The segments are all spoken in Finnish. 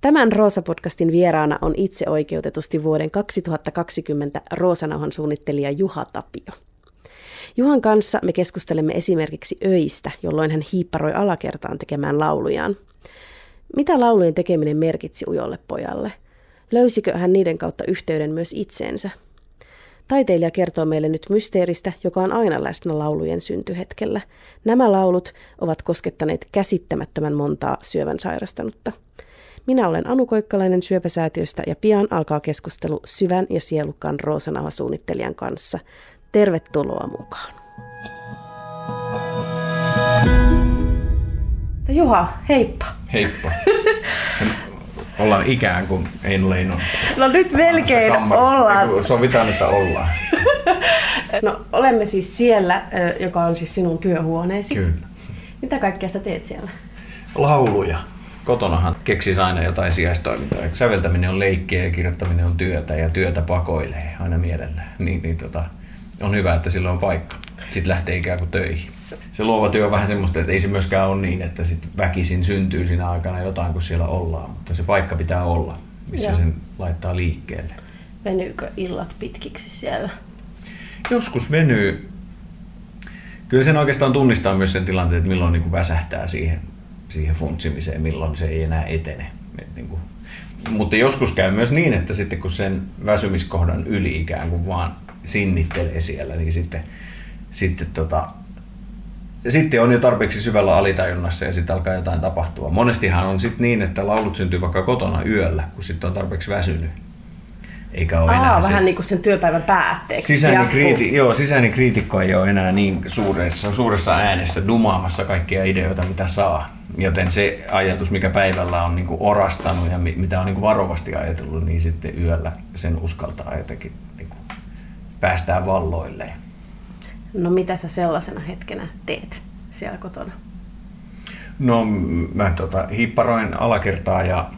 Tämän Roosa-podcastin vieraana on itse oikeutetusti vuoden 2020 Roosanauhan suunnittelija Juha Tapio. Juhan kanssa me keskustelemme esimerkiksi öistä, jolloin hän hiipparoi alakertaan tekemään laulujaan. Mitä laulujen tekeminen merkitsi ujolle pojalle? Löysikö hän niiden kautta yhteyden myös itseensä? Taiteilija kertoo meille nyt mysteeristä, joka on aina läsnä laulujen syntyhetkellä. Nämä laulut ovat koskettaneet käsittämättömän montaa syövän sairastanutta. Minä olen Anu Koikkalainen Syöpäsäätiöstä ja pian alkaa keskustelu syvän ja sielukkaan Roosanauha-suunnittelijan kanssa. Tervetuloa mukaan. Juha, heippa. Heippa. ollaan ikään kuin Ein Leinon. No nyt melkein ollaan. Sovitaan, että ollaan. No olemme siis siellä, joka on siis sinun työhuoneesi. Kyllä. Mitä kaikkea sä teet siellä? Lauluja. Kotonahan keksisi aina jotain sijaistoimintaa. Säveltäminen on leikkiä ja kirjoittaminen on työtä ja työtä pakoilee aina mielellä. Niin, niin tota, on hyvä, että sillä on paikka. Sitten lähtee ikään kuin töihin. Se luova työ on vähän semmoista, että ei se myöskään ole niin, että sit väkisin syntyy siinä aikana jotain, kun siellä ollaan. Mutta se paikka pitää olla, missä Joo. sen laittaa liikkeelle. Venyykö illat pitkiksi siellä? Joskus venyy. Kyllä sen oikeastaan tunnistaa myös sen tilanteen, että milloin niin kuin väsähtää siihen, siihen funtsimiseen, milloin se ei enää etene. niin kuin. Mutta joskus käy myös niin, että sitten kun sen väsymiskohdan yli ikään kuin vaan sinnittelee siellä, niin sitten, sitten, tota, sitten on jo tarpeeksi syvällä alitajunnassa ja sitten alkaa jotain tapahtua. Monestihan on sitten niin, että laulut syntyy vaikka kotona yöllä, kun sitten on tarpeeksi väsynyt. Eikä ole Aa, enää vähän se... niin kuin sen työpäivän päätteeksi. Sisäinen, kriiti, joo, sisäinen kriitikko ei ole enää niin suuressa, suuressa äänessä dumaamassa kaikkia ideoita, mitä saa. Joten se ajatus, mikä päivällä on niin kuin orastanut ja mitä on niin kuin varovasti ajatellut, niin sitten yöllä sen uskaltaa jotenkin päästään valloilleen. No mitä sä sellaisena hetkenä teet siellä kotona? No mä tota, hiipparoin alakertaa ja,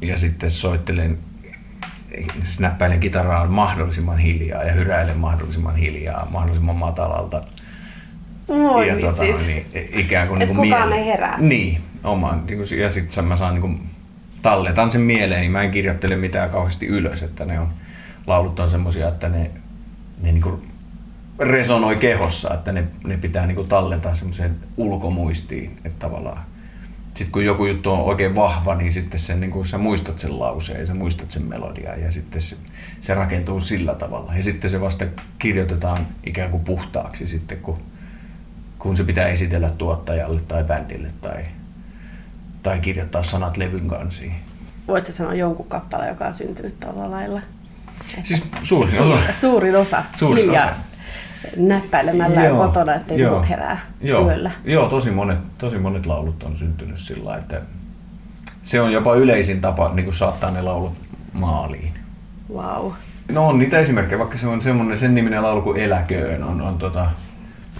ja sitten soittelen, snäppäilen kitaraa mahdollisimman hiljaa ja hyräilen mahdollisimman hiljaa, mahdollisimman matalalta. Moi ja tota, niin, ikään kuin, Et niin kuin kukaan miele- ei herää. Niin, oma, niin ja sitten mä saan niin kuin, talletan sen mieleen, niin mä en kirjoittele mitään kauheasti ylös, että ne on, laulut on semmosia, että ne ne niin kuin resonoi kehossa, että ne, ne pitää niin kuin tallentaa semmoiseen ulkomuistiin, että tavallaan sitten kun joku juttu on oikein vahva, niin sitten sen, niin kuin sä muistat sen lauseen ja sä muistat sen melodian ja sitten se, se rakentuu sillä tavalla. Ja sitten se vasta kirjoitetaan ikään kuin puhtaaksi sitten, kun, kun se pitää esitellä tuottajalle tai bändille tai, tai kirjoittaa sanat levyn kansiin. Voitko sanoa jonkun kappaleen, joka on syntynyt tällä lailla? Siis suurin osa. Suurin osa. Suurin Hiljaa osa. näppäilemällä joo, kotona, ettei joo, muut herää joo, yöllä. Joo, tosi monet, tosi monet laulut on syntynyt sillä että se on jopa yleisin tapa niin kuin saattaa ne laulut maaliin. Wow. No on niitä esimerkkejä, vaikka se on semmoinen sen niminen laulu kuin Eläköön. On, on tota,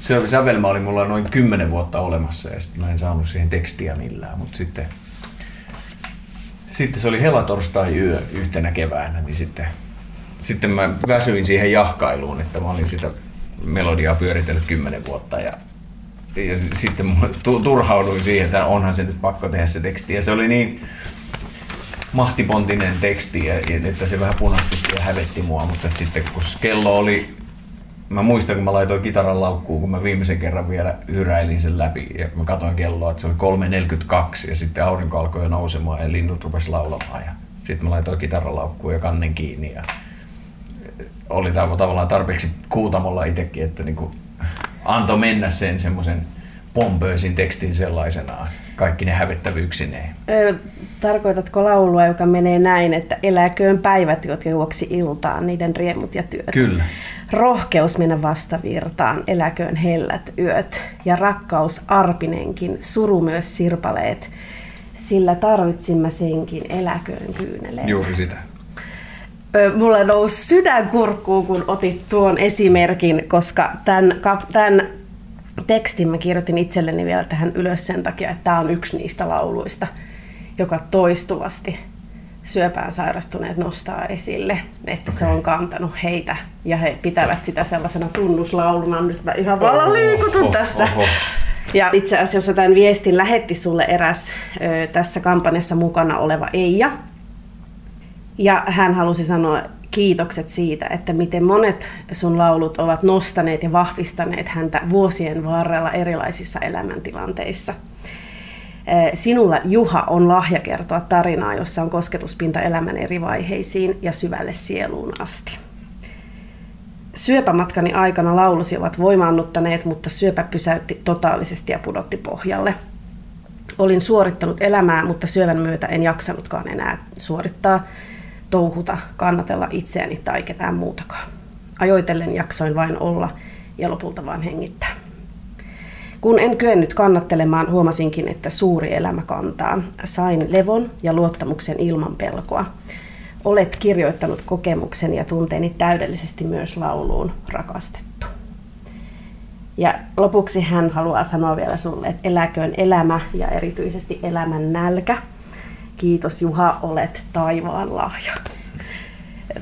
se sävelmä oli mulla noin 10 vuotta olemassa ja sitten mä en saanut siihen tekstiä millään, mutta sitten sitten se oli helatorstai yö yhtenä keväänä, niin sitten sitten mä väsyin siihen jahkailuun, että mä olin sitä melodiaa pyöritellyt kymmenen vuotta ja, ja sitten turhauduin siihen, että onhan se nyt pakko tehdä se teksti. Ja se oli niin mahtipontinen teksti, että se vähän punastutti ja hävetti mua, mutta sitten kun kello oli Mä muistan, kun mä laitoin kitaran laukkuun, kun mä viimeisen kerran vielä hyräilin sen läpi ja mä katsoin kelloa, että se oli 3.42 ja sitten aurinko alkoi jo nousemaan ja linnut rupesi laulamaan. Ja sitten mä laitoin kitaran laukkuun ja kannen kiinni ja oli tavallaan tarpeeksi kuutamolla itsekin, että niin antoi mennä sen semmoisen pompöisin tekstin sellaisenaan, kaikki ne hävettävyyksineen. Tarkoitatko laulua, joka menee näin, että eläköön päivät, jotka juoksi iltaan, niiden riemut ja työt? Kyllä. Rohkeus mennä vastavirtaan, eläköön hellät yöt ja rakkaus arpinenkin, suru myös sirpaleet, sillä tarvitsimme senkin eläköön kyyneleet. Juuri sitä mulle nousi sydän kurkkuun, kun otit tuon esimerkin, koska tämän, tämän tekstin mä kirjoitin itselleni vielä tähän ylös sen takia, että tämä on yksi niistä lauluista, joka toistuvasti syöpään sairastuneet nostaa esille, että okay. se on kantanut heitä ja he pitävät sitä sellaisena tunnuslauluna. Nyt mä ihan vallan liikutun tässä. Oh, oh. Ja itse asiassa tämän viestin lähetti sulle eräs ö, tässä kampanjassa mukana oleva Eija. Ja hän halusi sanoa kiitokset siitä, että miten monet sun laulut ovat nostaneet ja vahvistaneet häntä vuosien varrella erilaisissa elämäntilanteissa. Sinulla, Juha, on lahja kertoa tarinaa, jossa on kosketuspinta elämän eri vaiheisiin ja syvälle sieluun asti. Syöpämatkani aikana laulusi ovat voimaannuttaneet, mutta syöpä pysäytti totaalisesti ja pudotti pohjalle. Olin suorittanut elämää, mutta syövän myötä en jaksanutkaan enää suorittaa, touhuta, kannatella itseäni tai ketään muutakaan. Ajoitellen jaksoin vain olla ja lopulta vain hengittää. Kun en kyennyt kannattelemaan, huomasinkin, että suuri elämä kantaa. Sain levon ja luottamuksen ilman pelkoa. Olet kirjoittanut kokemuksen ja tunteeni täydellisesti myös lauluun rakastettu. Ja lopuksi hän haluaa sanoa vielä sulle, että eläköön elämä ja erityisesti elämän nälkä. Kiitos Juha, olet taivaan lahja.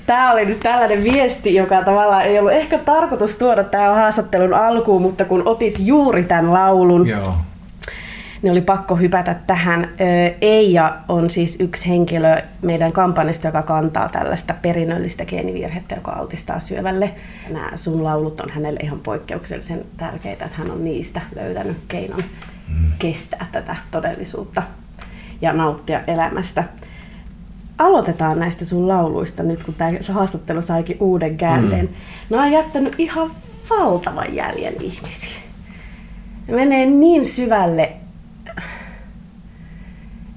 Tämä oli nyt tällainen viesti, joka tavallaan ei ollut ehkä tarkoitus tuoda tähän haastattelun alkuun, mutta kun otit juuri tämän laulun, Joo niin oli pakko hypätä tähän. Eija on siis yksi henkilö meidän kampanjasta, joka kantaa tällaista perinnöllistä geenivirhettä, joka altistaa syövälle. Nämä sun laulut on hänelle ihan poikkeuksellisen tärkeitä, että hän on niistä löytänyt keinon mm. kestää tätä todellisuutta ja nauttia elämästä. Aloitetaan näistä sun lauluista nyt, kun tämä haastattelu saikin uuden käänteen. Mm. Nämä on jättänyt ihan valtavan jäljen ihmisiä. Ne menee niin syvälle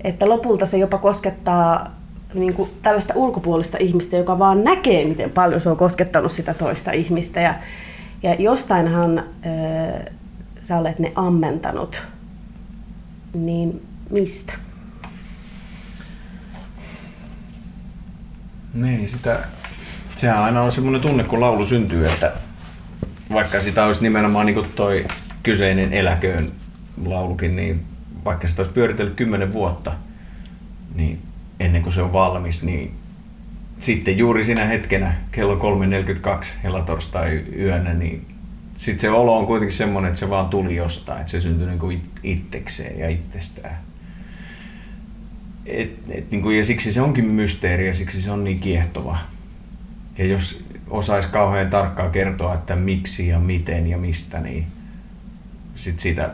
että lopulta se jopa koskettaa niin kuin tällaista ulkopuolista ihmistä, joka vaan näkee, miten paljon se on koskettanut sitä toista ihmistä. Ja, ja jostainhan äh, sä olet ne ammentanut, niin mistä? Niin, sitä, sehän aina on semmoinen tunne, kun laulu syntyy, että vaikka sitä olisi nimenomaan niin kuin toi kyseinen eläköön laulukin, niin vaikka sitä olisi pyöritellyt kymmenen vuotta, niin ennen kuin se on valmis, niin sitten juuri siinä hetkenä, kello 3.42 helatorstai yönä, niin sitten se olo on kuitenkin semmoinen, että se vaan tuli jostain, että se syntyi niin kuin itsekseen ja itsestään. Et, et, niin kuin, ja siksi se onkin mysteeri ja siksi se on niin kiehtova. Ja jos osaisi kauhean tarkkaan kertoa, että miksi ja miten ja mistä, niin sit siitä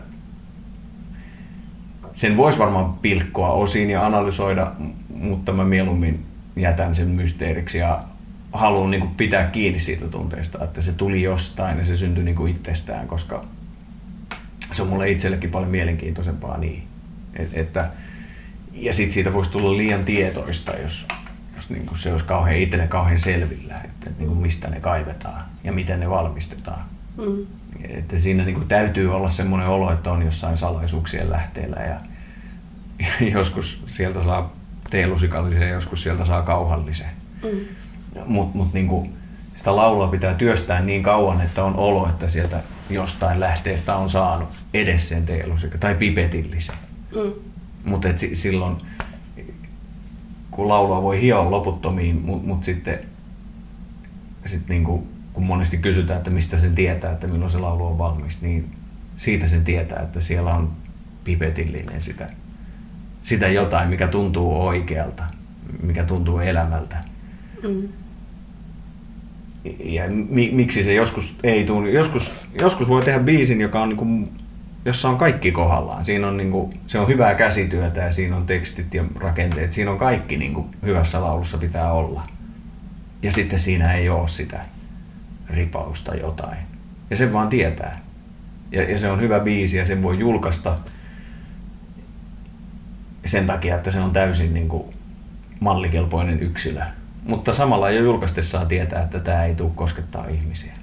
sen voisi varmaan pilkkoa osin ja analysoida, mutta mä mieluummin jätän sen mysteeriksi ja haluan niin kuin pitää kiinni siitä tunteesta, että se tuli jostain ja se syntyi niin kuin itsestään, koska se on mulle itsellekin paljon mielenkiintoisempaa niin. Et, että, ja sitten siitä voisi tulla liian tietoista, jos, jos niin kuin se olisi kauhean itselle kauhean selvillä, että niin kuin mistä ne kaivetaan ja miten ne valmistetaan. Mm. Että siinä niin kuin täytyy olla semmoinen olo, että on jossain salaisuuksien lähteellä ja joskus sieltä saa teelusikallisen ja joskus sieltä saa kauhallisen. Mm. Mutta mut niin sitä laulua pitää työstää niin kauan, että on olo, että sieltä jostain lähteestä on saanut edes sen teelusika tai pipetillisen. Mm. Mutta silloin, kun laulua voi hioa loputtomiin, mutta mut sitten sit niinku, kun monesti kysytään, että mistä sen tietää, että milloin se laulu on valmis, niin siitä sen tietää, että siellä on pipetillinen sitä sitä jotain, mikä tuntuu oikealta, mikä tuntuu elämältä. Mm. Ja mi, miksi se joskus ei tunnu. Joskus, joskus voi tehdä biisin, joka on niinku, jossa on kaikki kohdallaan. Siinä on niinku, se on hyvää käsityötä ja siinä on tekstit ja rakenteet. Siinä on kaikki niinku, hyvässä laulussa pitää olla. Ja sitten siinä ei ole sitä ripausta jotain. Ja sen vaan tietää. Ja, ja se on hyvä biisi ja sen voi julkaista sen takia, että se on täysin niin kuin mallikelpoinen yksilö. Mutta samalla jo julkaistessaan tietää, että tämä ei tule koskettaa ihmisiä.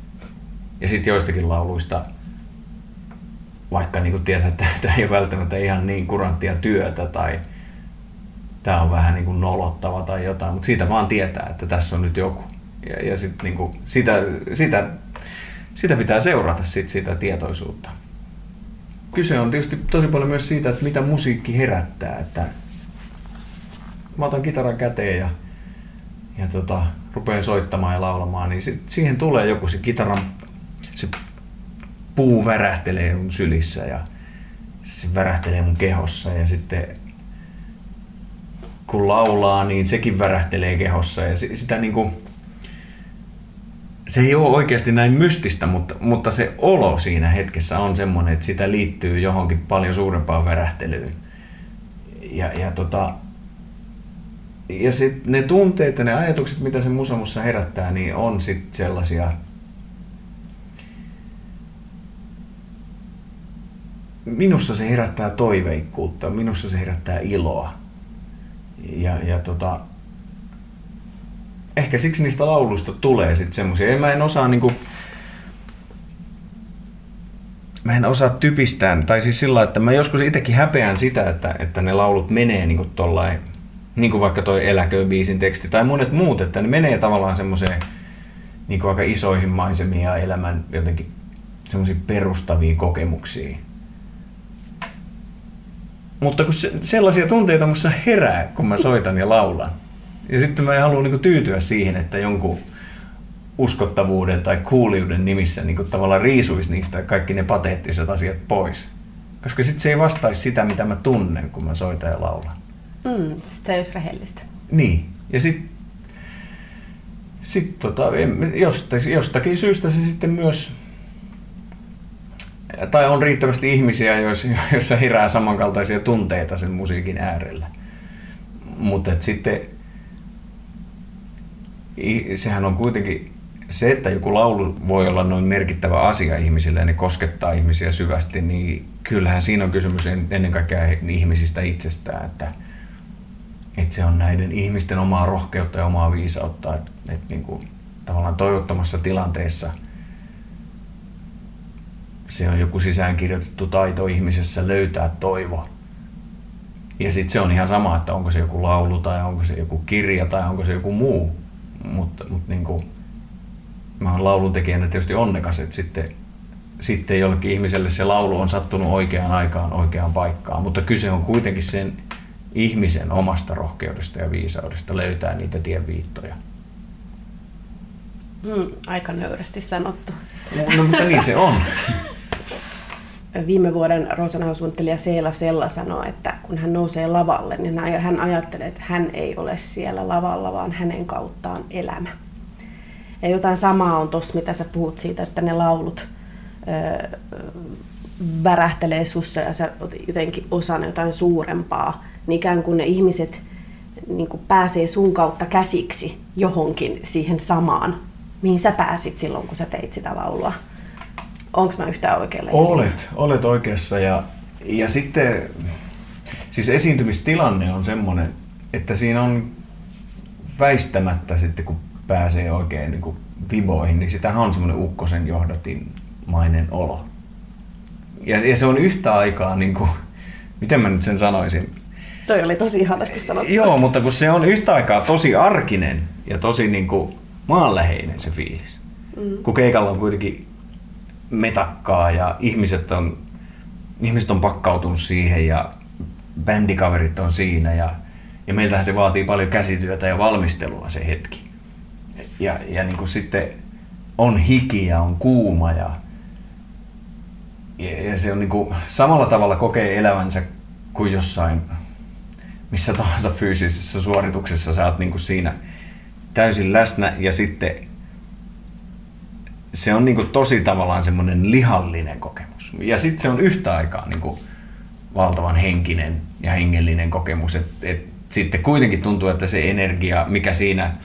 Ja sitten joistakin lauluista, vaikka niin tietää, että tämä ei ole välttämättä ihan niin kuranttia työtä tai tämä on vähän niin kuin nolottava tai jotain, mutta siitä vaan tietää, että tässä on nyt joku. Ja, ja sit niin kuin sitä, sitä, sitä pitää seurata sit sitä tietoisuutta kyse on tietysti tosi paljon myös siitä, että mitä musiikki herättää. Että mä otan kitaran käteen ja, ja tota, rupean soittamaan ja laulamaan, niin sit, siihen tulee joku se kitaran, se puu värähtelee mun sylissä ja, se värähtelee mun kehossa ja sitten kun laulaa, niin sekin värähtelee kehossa ja sitä niin kuin, se ei ole oikeasti näin mystistä, mutta, mutta se olo siinä hetkessä on semmoinen, että sitä liittyy johonkin paljon suurempaan värähtelyyn. Ja, ja, tota, ja sit ne tunteet ja ne ajatukset, mitä se musamussa herättää, niin on sitten sellaisia, minussa se herättää toiveikkuutta, minussa se herättää iloa. Ja, ja tota, ehkä siksi niistä lauluista tulee sitten semmoisia. Mä en osaa niinku, mä en osaa typistää, tai siis sillä että mä joskus itsekin häpeän sitä, että, että ne laulut menee niinku tollain, niin kuin vaikka toi Eläköön-biisin teksti tai monet muut, että ne menee tavallaan semmoiseen niin kuin aika isoihin maisemiin ja elämän jotenkin semmoisiin perustaviin kokemuksiin. Mutta kun se, sellaisia tunteita musta herää, kun mä soitan ja laulan. Ja sitten mä en halua niin tyytyä siihen, että jonkun uskottavuuden tai kuuliuden nimissä niin tavallaan riisuisi niistä kaikki ne pateettiset asiat pois. Koska sitten se ei vastaisi sitä, mitä mä tunnen, kun mä soitan ja laulan. Mm, sit se ei olisi rehellistä. Niin. Ja sitten sit tota, jostakin, jostakin syystä se sitten myös tai on riittävästi ihmisiä, joissa herää samankaltaisia tunteita sen musiikin äärellä. Mutta sitten sehän on kuitenkin se, että joku laulu voi olla noin merkittävä asia ihmisille ja ne koskettaa ihmisiä syvästi, niin kyllähän siinä on kysymys ennen kaikkea ihmisistä itsestään, että, että se on näiden ihmisten omaa rohkeutta ja omaa viisautta, että, että niin kuin, tavallaan toivottomassa tilanteessa se on joku sisäänkirjoitettu taito ihmisessä löytää toivo. Ja sitten se on ihan sama, että onko se joku laulu tai onko se joku kirja tai onko se joku muu mutta, mutta niin kuin, mä oon lauluntekijänä tietysti onnekas, että sitten, sitten jollekin ihmiselle se laulu on sattunut oikeaan aikaan, oikeaan paikkaan, mutta kyse on kuitenkin sen ihmisen omasta rohkeudesta ja viisaudesta löytää niitä tienviittoja. Mm, aika nöyrästi sanottu. No, mutta niin se on. Viime vuoden Rosanau-suunnittelija Seela Sella sanoi, että kun hän nousee lavalle, niin hän ajattelee, että hän ei ole siellä lavalla, vaan hänen kauttaan elämä. Ja jotain samaa on tuossa, mitä sä puhut siitä, että ne laulut ö, värähtelee sussa ja sä jotenkin osan jotain suurempaa. Niin ikään kuin ne ihmiset niin kuin pääsee sun kautta käsiksi johonkin siihen samaan, mihin sä pääsit silloin, kun sä teit sitä laulua. Onko mä yhtään oikealla? Olet, olet oikeassa ja, ja sitten siis esiintymistilanne on semmoinen, että siinä on väistämättä sitten kun pääsee oikein niin kuin viboihin, niin sitähän on semmoinen ukkosen johdatinmainen olo. Ja, ja se on yhtä aikaa, niin kuin, miten mä nyt sen sanoisin? Toi oli tosi ihanasti sanottu. Joo, mutta kun se on yhtä aikaa tosi arkinen ja tosi niin kuin maanläheinen se fiilis. Mm. Kun keikalla on kuitenkin metakkaa ja ihmiset on, ihmiset on pakkautunut siihen ja bändikaverit on siinä ja, ja meiltähän se vaatii paljon käsityötä ja valmistelua se hetki. Ja, ja niin kuin sitten on hiki ja on kuuma ja, ja, ja se on niin kuin, samalla tavalla kokee elävänsä kuin jossain missä tahansa fyysisessä suorituksessa sä oot niin kuin siinä täysin läsnä ja sitten se on niin kuin tosi tavallaan semmoinen lihallinen kokemus. Ja sitten se on yhtä aikaa niin kuin valtavan henkinen ja hengellinen kokemus. Et, et sitten kuitenkin tuntuu, että se energia, mikä siinä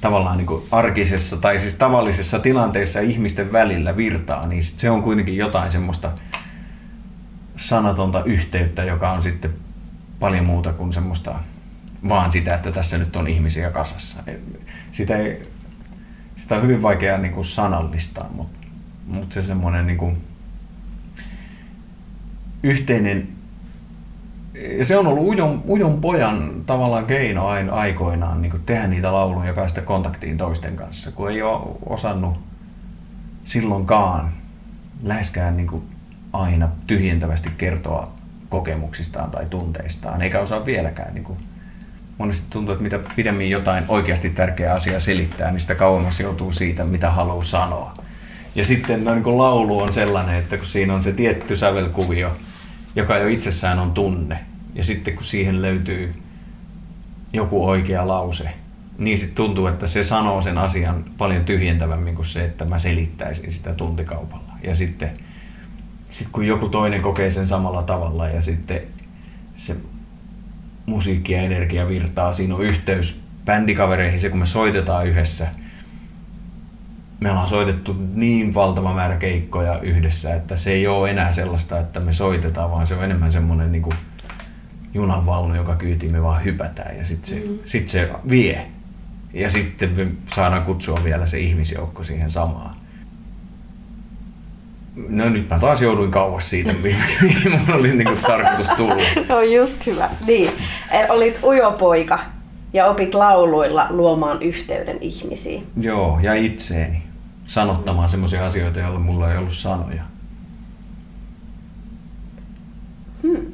tavallaan niin kuin arkisessa tai siis tavallisessa tilanteessa ihmisten välillä virtaa, niin se on kuitenkin jotain semmoista sanatonta yhteyttä, joka on sitten paljon muuta kuin semmoista vaan sitä, että tässä nyt on ihmisiä kasassa. Sitä ei sitä on hyvin vaikea niin kuin sanallistaa, mutta, mutta se semmoinen niin kuin yhteinen ja se on ollut ujon, ujon pojan tavallaan keino aikoinaan niin tehdä niitä lauluja ja päästä kontaktiin toisten kanssa, kun ei ole osannut silloinkaan läheskään niin aina tyhjentävästi kertoa kokemuksistaan tai tunteistaan, eikä osaa vieläkään niin kuin monesti tuntuu, että mitä pidemmin jotain oikeasti tärkeää asiaa selittää, niin sitä kauemmas joutuu siitä, mitä haluaa sanoa. Ja sitten no, niin kuin laulu on sellainen, että kun siinä on se tietty sävelkuvio, joka jo itsessään on tunne. Ja sitten kun siihen löytyy joku oikea lause, niin sitten tuntuu, että se sanoo sen asian paljon tyhjentävämmin kuin se, että mä selittäisin sitä tuntikaupalla. Ja sitten sit kun joku toinen kokee sen samalla tavalla ja sitten se musiikki ja energia virtaa, siinä on yhteys bändikavereihin, se kun me soitetaan yhdessä, me ollaan soitettu niin valtava määrä keikkoja yhdessä, että se ei ole enää sellaista, että me soitetaan, vaan se on enemmän semmoinen niin junanvaunu, joka kyytiin me vaan hypätään ja sitten se, mm. sit se vie. Ja sitten me saadaan kutsua vielä se ihmisjoukko siihen samaan. No nyt mä taas jouduin kauas siitä, mihin mun oli niinku tarkoitus tulla. No just hyvä. Niin. Olit ujopoika ja opit lauluilla luomaan yhteyden ihmisiin. Joo, ja itseeni. Sanottamaan semmoisia asioita, joille mulla ei ollut sanoja. Hmm.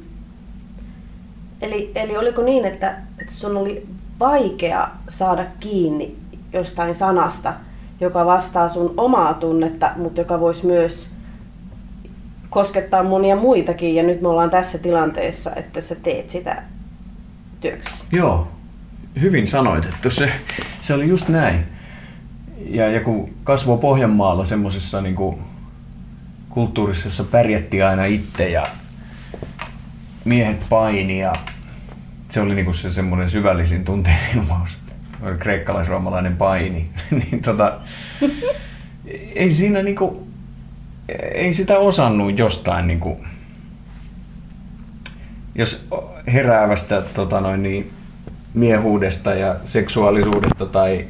Eli, eli oliko niin, että, että sun oli vaikea saada kiinni jostain sanasta, joka vastaa sun omaa tunnetta, mutta joka voisi myös koskettaa monia muitakin. Ja nyt me ollaan tässä tilanteessa, että sä teet sitä työksessä. Joo, hyvin sanoit, että se, se oli just näin. Ja, ja kun kasvoi Pohjanmaalla semmoisessa niin kulttuurissa, jossa pärjättiin aina itse ja miehet paini ja se oli niinku se semmoinen syvällisin tunteen ilmaus. Kreikkalais-roomalainen paini. niin tota, ei siinä niinku, ei sitä osannut jostain niinku, jos heräävästä tota noin, niin, miehuudesta ja seksuaalisuudesta tai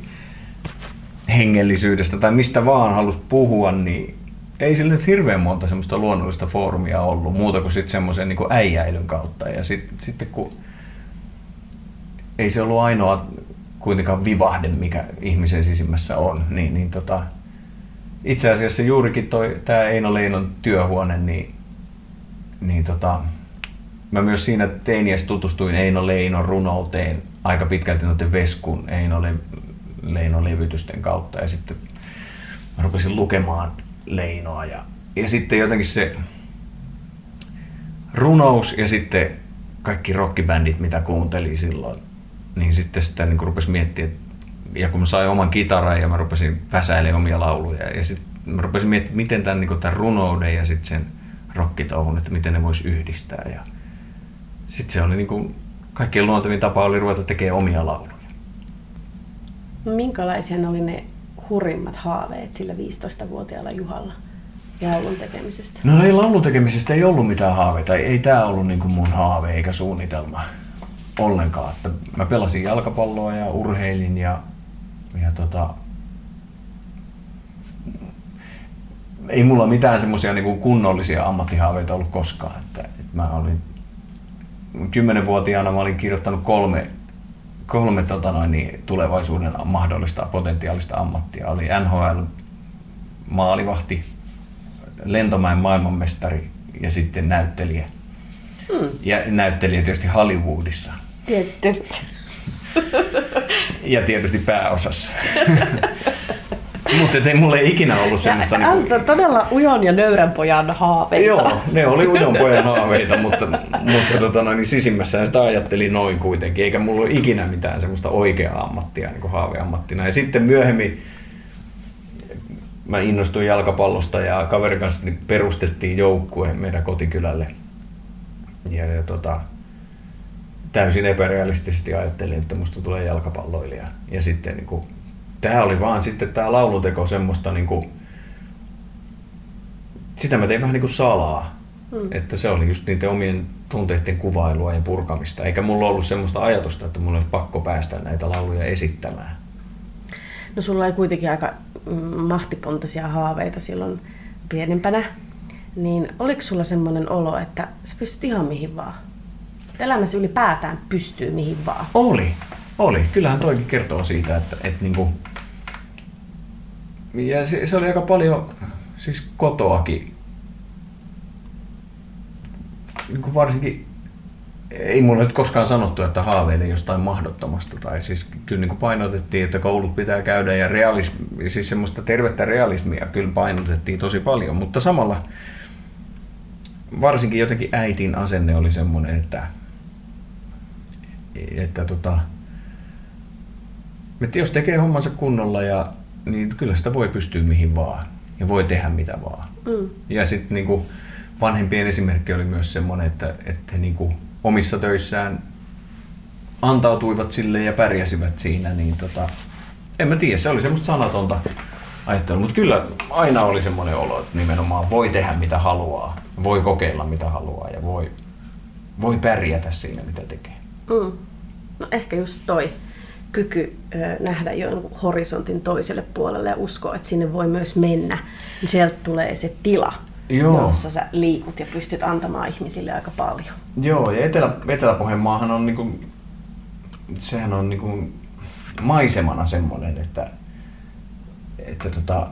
hengellisyydestä tai mistä vaan halus puhua, niin ei sillä nyt hirveän monta semmoista luonnollista foorumia ollut, muuta kuin sitten semmoisen niin äijäilyn kautta. Ja sitten sit, kun ei se ollut ainoa kuitenkaan vivahde, mikä ihmisen sisimmässä on, niin, niin tota, itse asiassa juurikin toi, tämä Eino Leinon työhuone, niin, niin tota, mä myös siinä teiniässä tutustuin Eino Leinon runouteen aika pitkälti noiden Veskun Eino Leinon levytysten kautta. Ja sitten mä rupesin lukemaan Leinoa ja, ja sitten jotenkin se runous ja sitten kaikki rockibändit, mitä kuuntelin silloin, niin sitten sitä niin rupesi miettimään, ja kun mä sain oman kitaran ja mä rupesin väsäilemään omia lauluja, ja sitten mä rupesin miettimään, miten tämän, niin tämän runouden ja sitten sen rockitouhun, että miten ne voisi yhdistää. Ja sitten se oli niin kuin, kaikkein luontevin tapa oli ruveta tekemään omia lauluja. Minkälaisia oli ne hurrimmat haaveet sillä 15-vuotiaalla Juhalla laulun tekemisestä? No ei laulun tekemisestä ei ollut mitään haaveita. Ei, ei tämä ollut niin mun haave eikä suunnitelma ollenkaan. Että mä pelasin jalkapalloa ja urheilin ja, ja tota, ei mulla mitään semmoisia niin kunnollisia ammattihaaveita ollut koskaan. Että, että mä olin kymmenenvuotiaana mä olin kirjoittanut kolme, kolme tota noin, niin, tulevaisuuden mahdollista potentiaalista ammattia. Oli NHL maalivahti, lentomäen maailmanmestari ja sitten näyttelijä. Hmm. Ja näyttelijä tietysti Hollywoodissa. Tietty. Ja tietysti pääosassa. Mutta ei mulle ikinä ollut semmoista... Ja, niin kuin... Todella ujon ja nöyrän pojan haaveita. Joo, ne oli ujon pojan haaveita, mutta, mutta tota, no, niin sisimmässään sitä ajattelin noin kuitenkin, eikä mulla ole ikinä mitään semmoista oikeaa ammattia niin kuin haaveammattina. Ja sitten myöhemmin mä innostuin jalkapallosta ja kaverin kanssa niin perustettiin joukkue meidän kotikylälle. Ja, ja tota, täysin epärealistisesti ajattelin, että musta tulee jalkapalloilija. Ja sitten niin kuin, tämä oli vaan sitten tämä lauluteko semmoista, niin kuin, sitä mä tein vähän niin kuin salaa. Mm. Että se oli just niiden omien tunteiden kuvailua ja purkamista. Eikä mulla ollut semmoista ajatusta, että mulla olisi pakko päästä näitä lauluja esittämään. No sulla oli kuitenkin aika mahtipontoisia haaveita silloin pienempänä. Niin oliko sulla semmoinen olo, että sä pystyt ihan mihin vaan? Elämässä ylipäätään pystyy mihin vaan. Oli, oli. Kyllähän toikin kertoo siitä, että, että niinku, ja se, se, oli aika paljon siis kotoakin. Niin varsinkin ei mulle nyt koskaan sanottu, että haaveilee jostain mahdottomasta. Tai siis kyllä niin kuin painotettiin, että koulut pitää käydä ja realismi, siis semmoista tervettä realismia kyllä painotettiin tosi paljon. Mutta samalla varsinkin jotenkin äitin asenne oli semmoinen, että, että tota, että jos tekee hommansa kunnolla, ja, niin kyllä sitä voi pystyä mihin vaan ja voi tehdä mitä vaan. Mm. Ja sitten niin vanhempien esimerkki oli myös semmoinen, että, että he niin kuin omissa töissään antautuivat sille ja pärjäsivät siinä, niin tota, en mä tiedä, se oli semmoista sanatonta ajattelua, mutta kyllä aina oli semmoinen olo, että nimenomaan voi tehdä mitä haluaa, voi kokeilla mitä haluaa ja voi, voi pärjätä siinä mitä tekee. Mm. No ehkä just toi kyky nähdä jo horisontin toiselle puolelle ja uskoa, että sinne voi myös mennä, niin sieltä tulee se tila, Joo. jossa sä liikut ja pystyt antamaan ihmisille aika paljon. Joo, ja Etelä, Etelä-Pohjanmaahan on niinku, sehän on niinku maisemana semmoinen, että, että tota,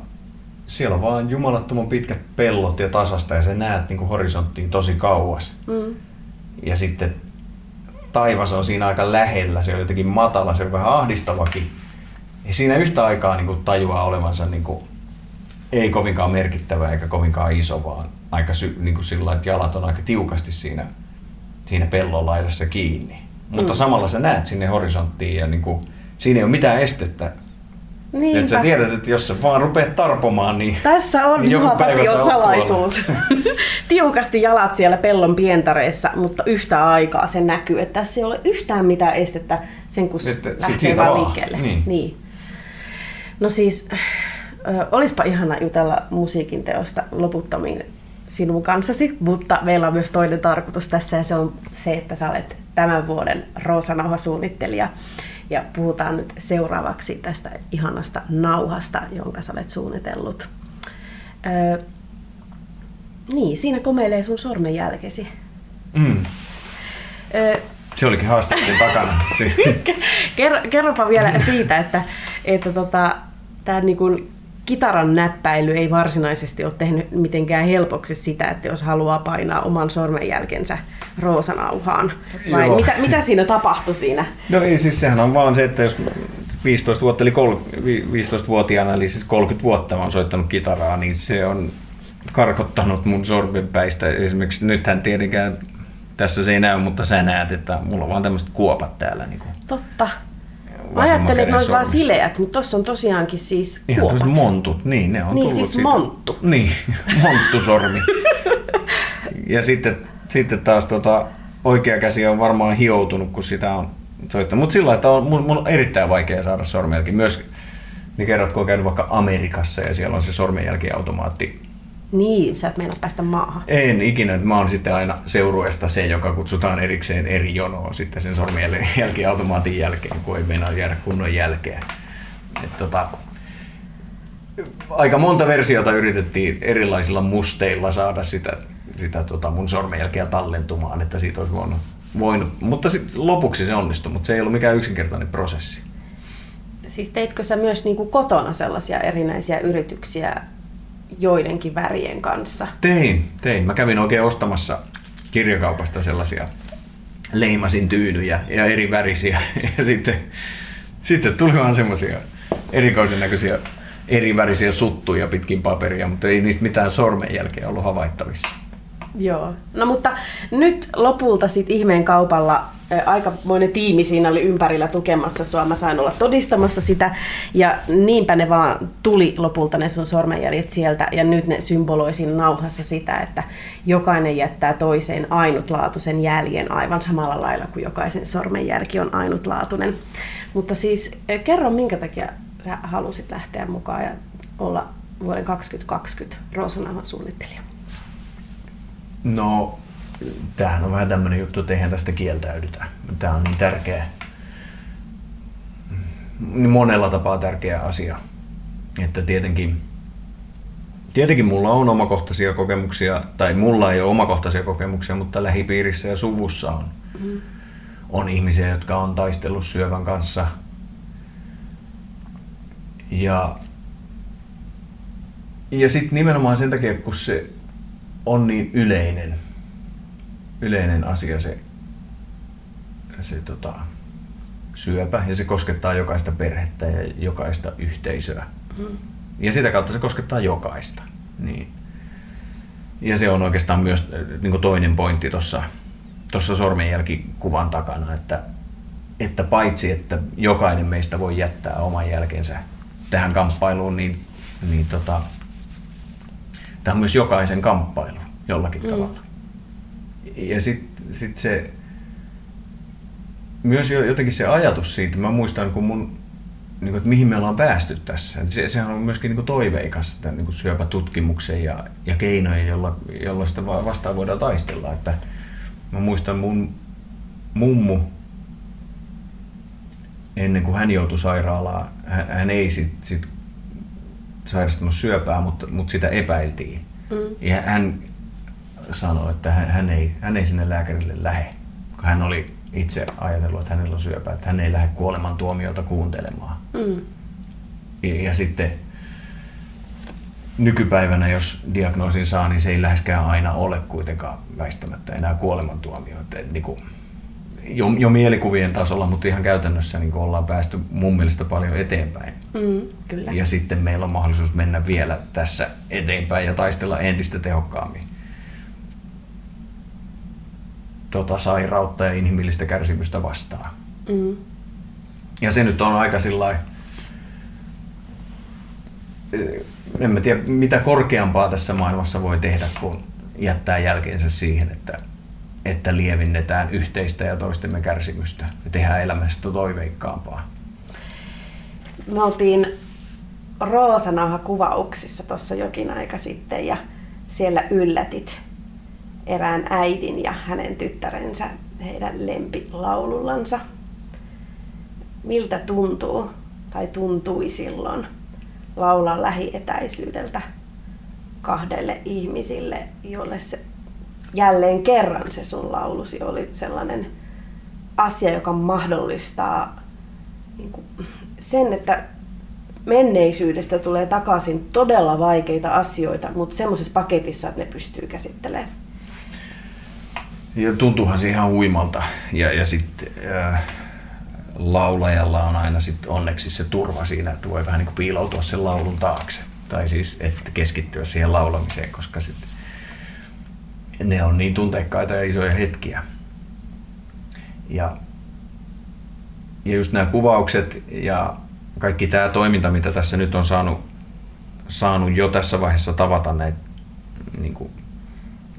siellä on vaan jumalattoman pitkät pellot ja tasasta ja sä näet niinku horisonttiin tosi kauas. Mm. Ja sitten taivas on siinä aika lähellä, se on jotenkin matala, se on vähän ahdistavakin. Ja siinä yhtä aikaa niin kuin tajuaa olevansa niin kuin, ei kovinkaan merkittävä eikä kovinkaan iso, vaan aika sy, niin kuin sillä että jalat on aika tiukasti siinä, siinä pellon laidassa kiinni. Mm. Mutta samalla sä näet sinne horisonttiin ja niin kuin, siinä ei ole mitään estettä Niinpä. Että sä tiedät, että jos sä vaan rupeat tarpomaan, niin Tässä on niin Juha Tapion salaisuus. Tiukasti jalat siellä pellon pientareissa, mutta yhtä aikaa se näkyy, että tässä ei ole yhtään mitään estettä sen, kun että lähtee vaan liikkeelle. Niin. niin. No siis, ö, olispa ihana jutella musiikin teosta loputtomiin sinun kanssasi, mutta meillä on myös toinen tarkoitus tässä ja se on se, että sä olet tämän vuoden Roosa-nauha-suunnittelija. Ja puhutaan nyt seuraavaksi tästä ihanasta nauhasta, jonka sä olet suunnitellut. Öö, niin, siinä komeilee sun sormenjälkesi. Mm. Öö, se olikin haastattelun takana. Kerro, kerropa vielä siitä, että, että tota, tämä niin kitaran näppäily ei varsinaisesti ole tehnyt mitenkään helpoksi sitä, että jos haluaa painaa oman sormenjälkensä roosanauhaan. Vai mitä, mitä siinä tapahtui siinä? No ei siis sehän on vaan se, että jos 15 vuotta, eli 15-vuotiaana, eli siis 30 vuotta mä oon soittanut kitaraa, niin se on karkottanut mun sormenpäistä. Esimerkiksi nythän tietenkään tässä se ei näy, mutta sä näet, että mulla on vaan tämmöiset kuopat täällä. Niin kuin. Totta. Mä ajattelin, että ne olisi vaan sileät, mutta tuossa on tosiaankin siis Ihan kuopat. montut, niin ne on Niin siis siitä. monttu. Niin, monttusormi. ja sitten, sitten taas tota, oikea käsi on varmaan hioutunut, kun sitä on soittanut. Mutta sillä että on, mun, mun on erittäin vaikea saada sormenjälki. Myös niin kerrot, kun on käynyt vaikka Amerikassa ja siellä on se sormenjälkiautomaatti niin, sä et meinaa päästä maahan. En ikinä. Mä oon sitten aina seurueesta se, joka kutsutaan erikseen eri jonoon sitten sen sormenjälkiautomaatin jälkeen, kun ei meinaa jäädä kunnon jälkeen. Et tota, aika monta versiota yritettiin erilaisilla musteilla saada sitä, sitä tota mun sormenjälkeä tallentumaan, että siitä olisi voinut, voinut. mutta sitten lopuksi se onnistui, mutta se ei ollut mikään yksinkertainen prosessi. Siis teitkö sä myös niin kuin kotona sellaisia erinäisiä yrityksiä joidenkin värien kanssa. Tein, tein. Mä kävin oikein ostamassa kirjakaupasta sellaisia leimasin tyynyjä ja eri värisiä. Ja sitten, sitten tuli vaan semmoisia erikoisen näköisiä eri värisiä suttuja pitkin paperia, mutta ei niistä mitään sormenjälkeä ollut havaittavissa. Joo. No mutta nyt lopulta sitten ihmeen kaupalla aikamoinen tiimi siinä oli ympärillä tukemassa sua. Mä sain olla todistamassa sitä ja niinpä ne vaan tuli lopulta ne sun sormenjäljet sieltä ja nyt ne symboloi siinä nauhassa sitä, että jokainen jättää toiseen ainutlaatuisen jäljen aivan samalla lailla kuin jokaisen sormenjälki on ainutlaatuinen. Mutta siis kerro minkä takia halusit lähteä mukaan ja olla vuoden 2020 Roosanauhan suunnittelija? No, tämähän on vähän tämmöinen juttu, että eihän tästä kieltäydytä. Tämä on niin tärkeä, niin monella tapaa tärkeä asia. Että tietenkin, tietenkin mulla on omakohtaisia kokemuksia, tai mulla ei ole omakohtaisia kokemuksia, mutta lähipiirissä ja suvussa on, mm. on ihmisiä, jotka on taistellut syövän kanssa. Ja, ja sitten nimenomaan sen takia, kun se on niin yleinen, yleinen asia se, se tota, syöpä ja se koskettaa jokaista perhettä ja jokaista yhteisöä. Mm. Ja sitä kautta se koskettaa jokaista. Niin, Ja se on oikeastaan myös niin kuin toinen pointti tuossa tuossa sormenjälkikuvan takana, että, että paitsi että jokainen meistä voi jättää oman jälkensä tähän kamppailuun, niin, niin tota, tämä on myös jokaisen kamppailu jollakin mm. tavalla. Ja sitten sit se, myös jotenkin se ajatus siitä, mä muistan kun mun, niin kuin, että mihin me ollaan päästy tässä. Se, sehän on myöskin niin kuin toiveikas tämän niin kuin syöpätutkimuksen ja, ja keinojen, jolla, jolla sitä vastaan voidaan taistella. Että mä muistan mun mummu, ennen kuin hän joutui sairaalaan, hän, hän ei sit, sit sairastunut syöpää, mutta, mutta sitä epäiltiin. Mm. Ja hän sanoi, että hän, hän, ei, hän ei sinne lääkärille lähde, kun hän oli itse ajatellut, että hänellä on syöpää, että hän ei lähde kuolemantuomiota kuuntelemaan. Mm. Ja, ja sitten nykypäivänä, jos diagnoosin saa, niin se ei läheskään aina ole kuitenkaan väistämättä enää kuolemantuomio. Että, niin kuin, jo, jo mielikuvien tasolla, mutta ihan käytännössä niin ollaan päästy mun mielestä paljon eteenpäin. Mm, kyllä. Ja sitten meillä on mahdollisuus mennä vielä tässä eteenpäin ja taistella entistä tehokkaammin tota sairautta ja inhimillistä kärsimystä vastaan. Mm. Ja se nyt on aika sillä en mä tiedä mitä korkeampaa tässä maailmassa voi tehdä, kun jättää jälkeensä siihen, että, että lievinnetään yhteistä ja toistemme kärsimystä ja tehdään elämästä toiveikkaampaa. Me oltiin Roosanauha-kuvauksissa tuossa jokin aika sitten ja siellä yllätit erään äidin ja hänen tyttärensä heidän lempilaulullansa. Miltä tuntuu tai tuntui silloin laulaa lähietäisyydeltä kahdelle ihmisille, jolle se jälleen kerran se sun laulusi oli sellainen asia, joka mahdollistaa niin kuin sen, että menneisyydestä tulee takaisin todella vaikeita asioita, mutta semmoisessa paketissa, että ne pystyy käsittelemään. Ja tuntuuhan se ihan huimalta. Ja, ja sitten äh, laulajalla on aina sit onneksi se turva siinä, että voi vähän niin kuin piiloutua sen laulun taakse. Tai siis että keskittyä siihen laulamiseen, koska sit ne on niin tunteikkaita ja isoja hetkiä. Ja, ja just nämä kuvaukset ja kaikki tämä toiminta, mitä tässä nyt on saanut, saanut jo tässä vaiheessa tavata näitä niin kuin,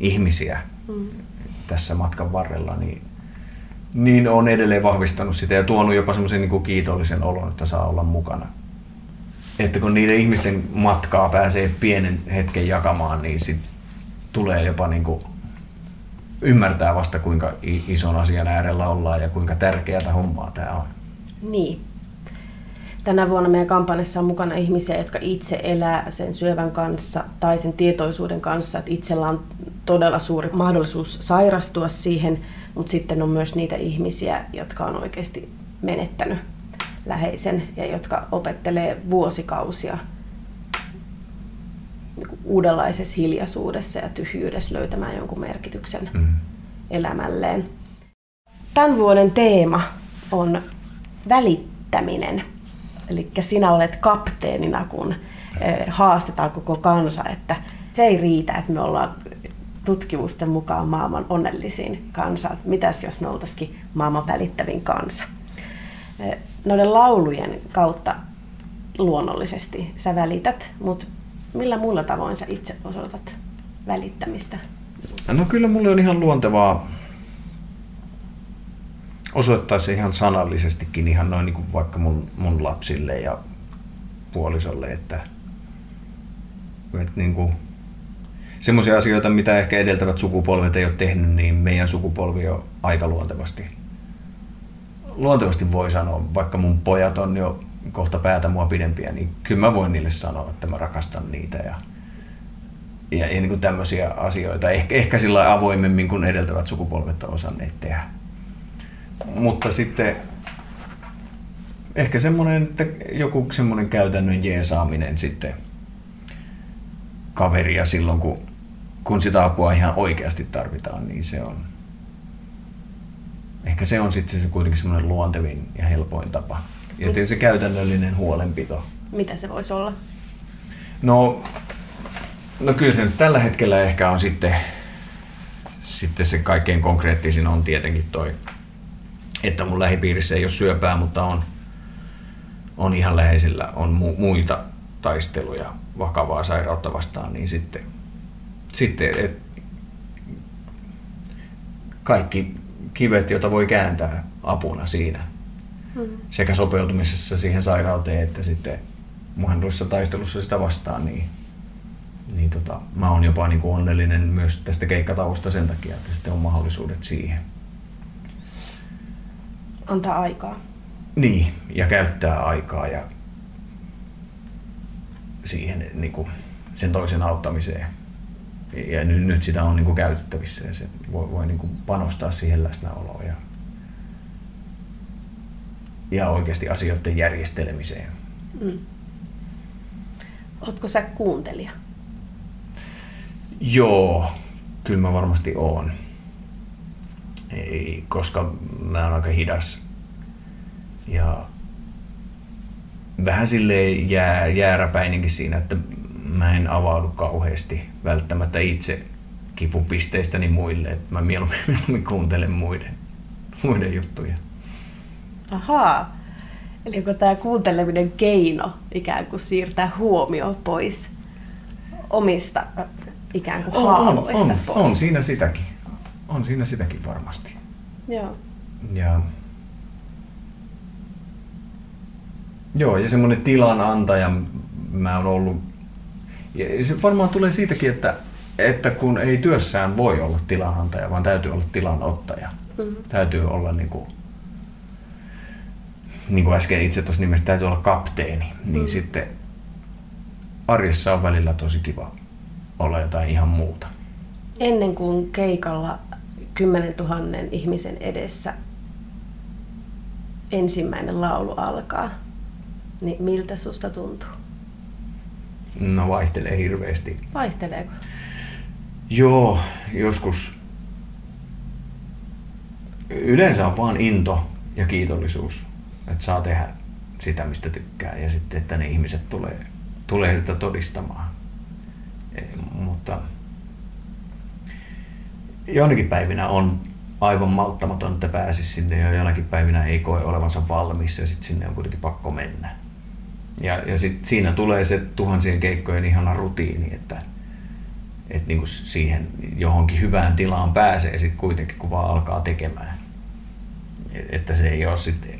ihmisiä mm. tässä matkan varrella, niin niin on edelleen vahvistanut sitä ja tuonut jopa semmoisen niin kiitollisen olon, että saa olla mukana. Että kun niiden ihmisten matkaa pääsee pienen hetken jakamaan, niin sit tulee jopa niin kuin ymmärtää vasta kuinka ison asian äärellä ollaan ja kuinka tärkeää hommaa tämä on. Niin. Tänä vuonna meidän kampanjassa on mukana ihmisiä, jotka itse elää sen syövän kanssa tai sen tietoisuuden kanssa, että itsellä on todella suuri mahdollisuus sairastua siihen – mutta sitten on myös niitä ihmisiä, jotka on oikeasti menettänyt läheisen ja jotka opettelee vuosikausia uudenlaisessa hiljaisuudessa ja tyhjyydessä löytämään jonkun merkityksen mm. elämälleen. Tämän vuoden teema on välittäminen. Eli sinä olet kapteenina, kun eh, haastetaan koko kansa, että se ei riitä, että me ollaan tutkimusten mukaan maailman onnellisin kansa. Mitäs jos me oltaisikin maailman välittävin kansa? Noiden laulujen kautta luonnollisesti sä välität, mutta millä muilla tavoin sä itse osoitat välittämistä? No kyllä mulle on ihan luontevaa osoittaa se ihan sanallisestikin ihan noin niin kuin vaikka mun, mun lapsille ja puolisolle, että, että niin kuin semmoisia asioita, mitä ehkä edeltävät sukupolvet ei ole tehnyt, niin meidän sukupolvi on aika luontevasti. Luontevasti voi sanoa, vaikka mun pojat on jo kohta päätä mua pidempiä, niin kyllä mä voin niille sanoa, että mä rakastan niitä ja, ja, niin kuin tämmöisiä asioita. Ehkä, ehkä sillä avoimemmin kuin edeltävät sukupolvet on osanneet tehdä. Mutta sitten ehkä semmoinen, että joku semmoinen käytännön jeesaaminen sitten kaveria silloin, kun kun sitä apua ihan oikeasti tarvitaan, niin se on, ehkä se on sitten se kuitenkin semmoinen luontevin ja helpoin tapa. Ja se käytännöllinen huolenpito. Mitä se voisi olla? No, No kyllä se nyt tällä hetkellä ehkä on sitten, sitten se kaikkein konkreettisin on tietenkin toi, että mun lähipiirissä ei ole syöpää, mutta on, on ihan läheisillä on mu- muita taisteluja vakavaa sairautta vastaan, niin sitten, sitten et, kaikki kivet, joita voi kääntää apuna siinä, mm. sekä sopeutumisessa siihen sairauteen että sitten mahdollisessa taistelussa sitä vastaan, niin, niin tota, mä oon jopa niin kuin onnellinen myös tästä keikkatauosta sen takia, että sitten on mahdollisuudet siihen. Antaa aikaa. Niin, ja käyttää aikaa ja siihen niin kuin, sen toisen auttamiseen. Ja nyt, nyt sitä on niin kuin käytettävissä ja se voi, voi niin kuin panostaa siihen läsnäoloon ja, ja oikeasti asioiden järjestelemiseen. Mm. Oletko sä kuuntelija? Joo, kyllä mä varmasti oon. Ei, koska mä oon aika hidas. Ja vähän silleen jää, jääräpäinenkin siinä, että mä en avaudu kauheasti välttämättä itse kipupisteistäni muille. Että mä mieluummin, mieluummin kuuntelen muiden, muiden juttuja. Ahaa. Eli onko tämä kuunteleminen keino ikään kuin siirtää huomio pois omista ikään kuin on, haavoista on, on, pois? On siinä sitäkin. On siinä sitäkin varmasti. Joo. Ja Joo, ja semmoinen tilan antaja mä oon ollut. Ja se varmaan tulee siitäkin, että, että kun ei työssään voi olla tilanantaja, vaan täytyy olla tilanottaja. Mm-hmm. Täytyy olla niin kuin, niin kuin äsken itse tuossa nimessä täytyy olla kapteeni, niin mm. sitten arjessa on välillä tosi kiva olla jotain ihan muuta. Ennen kuin keikalla 10 000 ihmisen edessä ensimmäinen laulu alkaa, niin miltä susta tuntuu? No vaihtelee hirveästi. Vaihteleeko? Joo, joskus yleensä on vaan into ja kiitollisuus että saa tehdä sitä, mistä tykkää ja sitten, että ne ihmiset tulee, tulee sitä todistamaan. E, mutta jonakin päivinä on aivan malttamaton, että pääsisi sinne ja jonakin päivinä ei koe olevansa valmis ja sitten sinne on kuitenkin pakko mennä. Ja, ja sit siinä tulee se tuhansien keikkojen ihana rutiini, että, että niinku siihen johonkin hyvään tilaan pääsee sitten kuitenkin, kun vaan alkaa tekemään. Että se ei ole sitten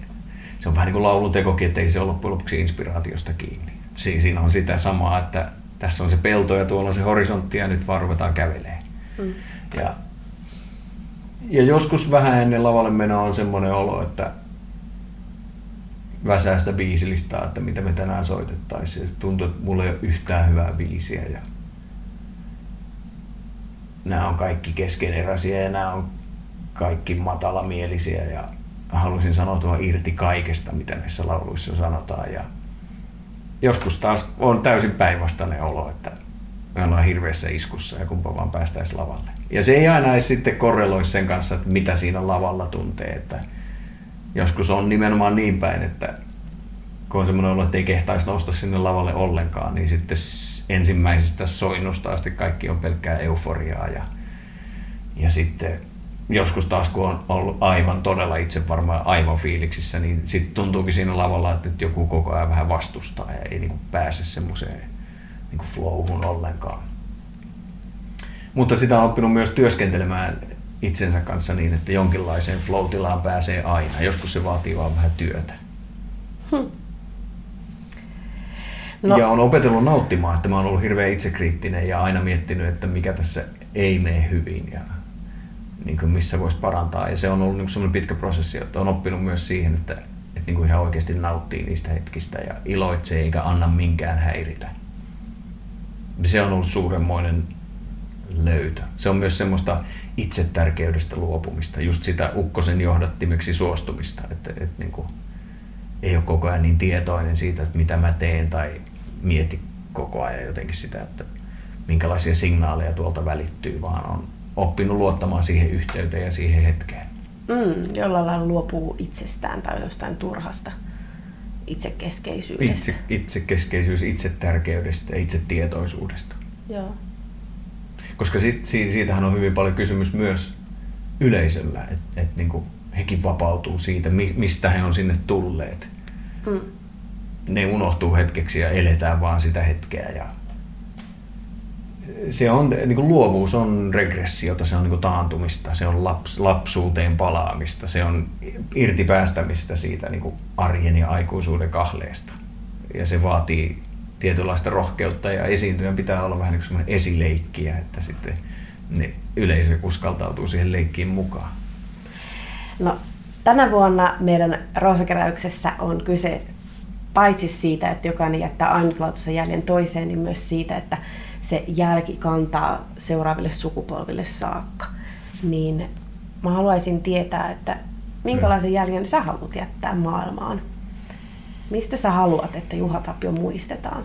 se on vähän niin kuin laulutekokin, että ei se ole loppujen lopuksi inspiraatiosta kiinni. Siinä on sitä samaa, että tässä on se pelto ja tuolla on se horisontti ja nyt vaan ruvetaan kävelemään. Mm. Ja, ja joskus vähän ennen lavalle menoa on semmoinen olo, että väsää sitä biisilistaa, että mitä me tänään soitettaisiin. Se tuntuu, että mulla ei ole yhtään hyvää biisiä. Ja nämä on kaikki keskeneräisiä ja nämä on kaikki matalamielisiä ja halusin sanoa irti kaikesta, mitä näissä lauluissa sanotaan. Ja joskus taas on täysin päinvastainen olo, että me ollaan hirveässä iskussa ja kumpa vaan päästäisiin lavalle. Ja se ei aina edes sitten korreloi sen kanssa, että mitä siinä lavalla tuntee. Että joskus on nimenomaan niin päin, että kun on semmoinen olo, että ei kehtaisi nousta sinne lavalle ollenkaan, niin sitten ensimmäisestä soinnusta asti kaikki on pelkkää euforiaa. Ja, ja sitten joskus taas kun on ollut aivan todella itse varmaan aivan fiiliksissä, niin sitten tuntuukin siinä lavalla, että joku koko ajan vähän vastustaa ja ei niin kuin pääse semmoiseen niin flowhun ollenkaan. Mutta sitä on oppinut myös työskentelemään itsensä kanssa niin, että jonkinlaiseen flow pääsee aina. Joskus se vaatii vaan vähän työtä. Hmm. No. Ja on opetellut nauttimaan, että mä oon ollut hirveän itsekriittinen ja aina miettinyt, että mikä tässä ei mene hyvin. Ja niin kuin missä voisi parantaa. Ja se on ollut niin semmoinen pitkä prosessi, että on oppinut myös siihen, että, että niin kuin ihan oikeasti nauttii niistä hetkistä ja iloitsee eikä anna minkään häiritä. Se on ollut suuremmoinen löytö. Se on myös semmoista itsetärkeydestä luopumista, just sitä ukkosen johdattimeksi suostumista, että, että niin kuin, ei ole koko ajan niin tietoinen siitä, että mitä mä teen tai mieti koko ajan jotenkin sitä, että minkälaisia signaaleja tuolta välittyy, vaan on oppinut luottamaan siihen yhteyteen ja siihen hetkeen. Mm, jollain lailla luopuu itsestään tai jostain turhasta itsekeskeisyydestä. Itse, itsekeskeisyys, itsetärkeydestä ja itsetietoisuudesta. Joo. Koska sit, siitähän on hyvin paljon kysymys myös yleisöllä, että et niinku hekin vapautuu siitä, mistä he on sinne tulleet. Mm. Ne unohtuu hetkeksi ja eletään vaan sitä hetkeä. Ja se on, niin kuin luovuus on regressiota, se on niin kuin taantumista, se on laps, lapsuuteen palaamista, se on irtipäästämistä siitä niin kuin arjen ja aikuisuuden kahleesta. Ja se vaatii tietynlaista rohkeutta ja esiintyjän pitää olla vähän niin kuin esileikkiä, että sitten ne yleisö uskaltautuu siihen leikkiin mukaan. No, tänä vuonna meidän roosakeräyksessä on kyse paitsi siitä, että jokainen jättää ainutlaatuisen jäljen toiseen, niin myös siitä, että se jälki kantaa seuraaville sukupolville saakka. Niin mä haluaisin tietää, että minkälaisen jäljen sä haluat jättää maailmaan? Mistä sä haluat, että Juha Tapio muistetaan?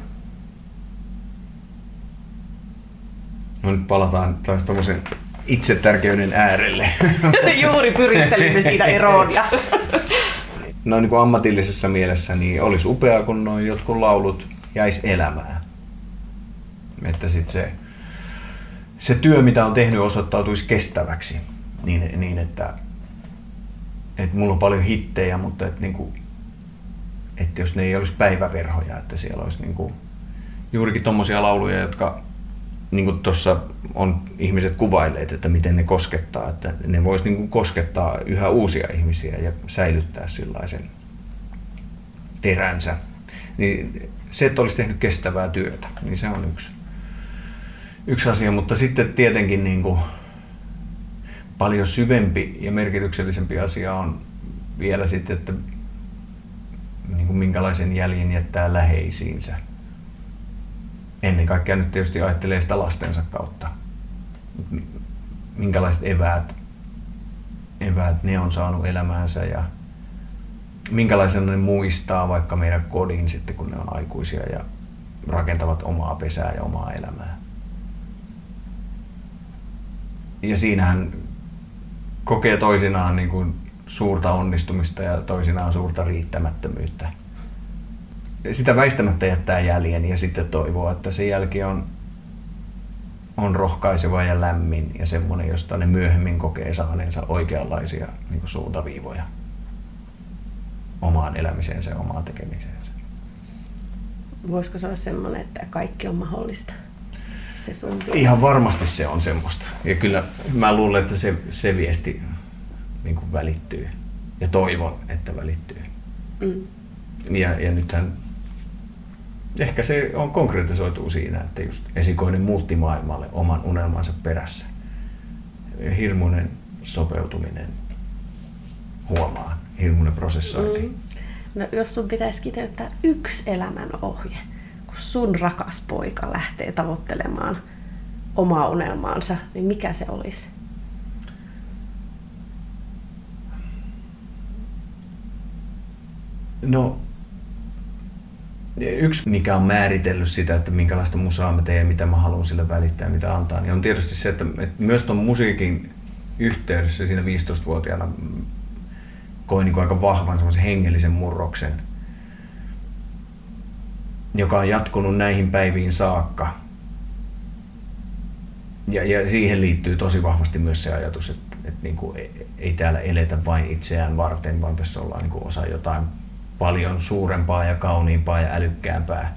No nyt palataan taas tuommoisen itsetärkeyden äärelle. Juuri pyristelimme siitä eroon. Ja... no niin kuin ammatillisessa mielessä niin olisi upeaa, kun noin jotkut laulut jäisi elämään. Että sitten se, se työ, mitä on tehnyt, osoittautuisi kestäväksi. Niin, niin että, että mulla on paljon hittejä, mutta että, niin kuin, että jos ne ei olisi päiväverhoja, että siellä olisi niin kuin, juurikin tuommoisia lauluja, jotka niin kuin tuossa on ihmiset kuvailleet, että miten ne koskettaa, että ne vois niin kuin koskettaa yhä uusia ihmisiä ja säilyttää sellaisen teränsä. Niin se, että olisi tehnyt kestävää työtä, niin se on yksi, yksi asia, mutta sitten tietenkin niin kuin paljon syvempi ja merkityksellisempi asia on vielä sitten, että niin kuin minkälaisen jäljen jättää läheisiinsä ennen kaikkea nyt tietysti ajattelee sitä lastensa kautta. Minkälaiset eväät, eväät ne on saanut elämäänsä ja minkälaisena ne muistaa vaikka meidän kodin sitten, kun ne on aikuisia ja rakentavat omaa pesää ja omaa elämää. Ja siinähän kokee toisinaan niin kuin suurta onnistumista ja toisinaan suurta riittämättömyyttä sitä väistämättä jättää jäljen ja sitten toivoo, että se jälki on, on rohkaiseva ja lämmin ja semmoinen, josta ne myöhemmin kokee saaneensa oikeanlaisia niin kuin suuntaviivoja omaan elämiseensä ja omaan tekemiseensä. Voisiko se olla semmoinen, että kaikki on mahdollista? Se sun Ihan varmasti se on semmoista. Ja kyllä mä luulen, että se, se viesti niin kuin välittyy. Ja toivon, että välittyy. Mm. Ja, ja nythän ehkä se on konkretisoituu siinä, että just esikoinen muutti maailmalle oman unelmansa perässä. Hirmuinen sopeutuminen huomaa, hirmuinen prosessointi. Mm. No, jos sun pitäisi kiteyttää yksi elämän ohje, sun rakas poika lähtee tavoittelemaan omaa unelmaansa, niin mikä se olisi? No Yksi, mikä on määritellyt sitä, että minkälaista musaa mä teen mitä mä haluan sille välittää mitä antaa, niin on tietysti se, että, että myös tuon musiikin yhteydessä siinä 15-vuotiaana koin niin aika vahvan semmoisen hengellisen murroksen, joka on jatkunut näihin päiviin saakka. Ja, ja siihen liittyy tosi vahvasti myös se ajatus, että, että niin kuin ei, ei täällä eletä vain itseään varten, vaan tässä ollaan niin kuin osa jotain paljon suurempaa ja kauniimpaa ja älykkäämpää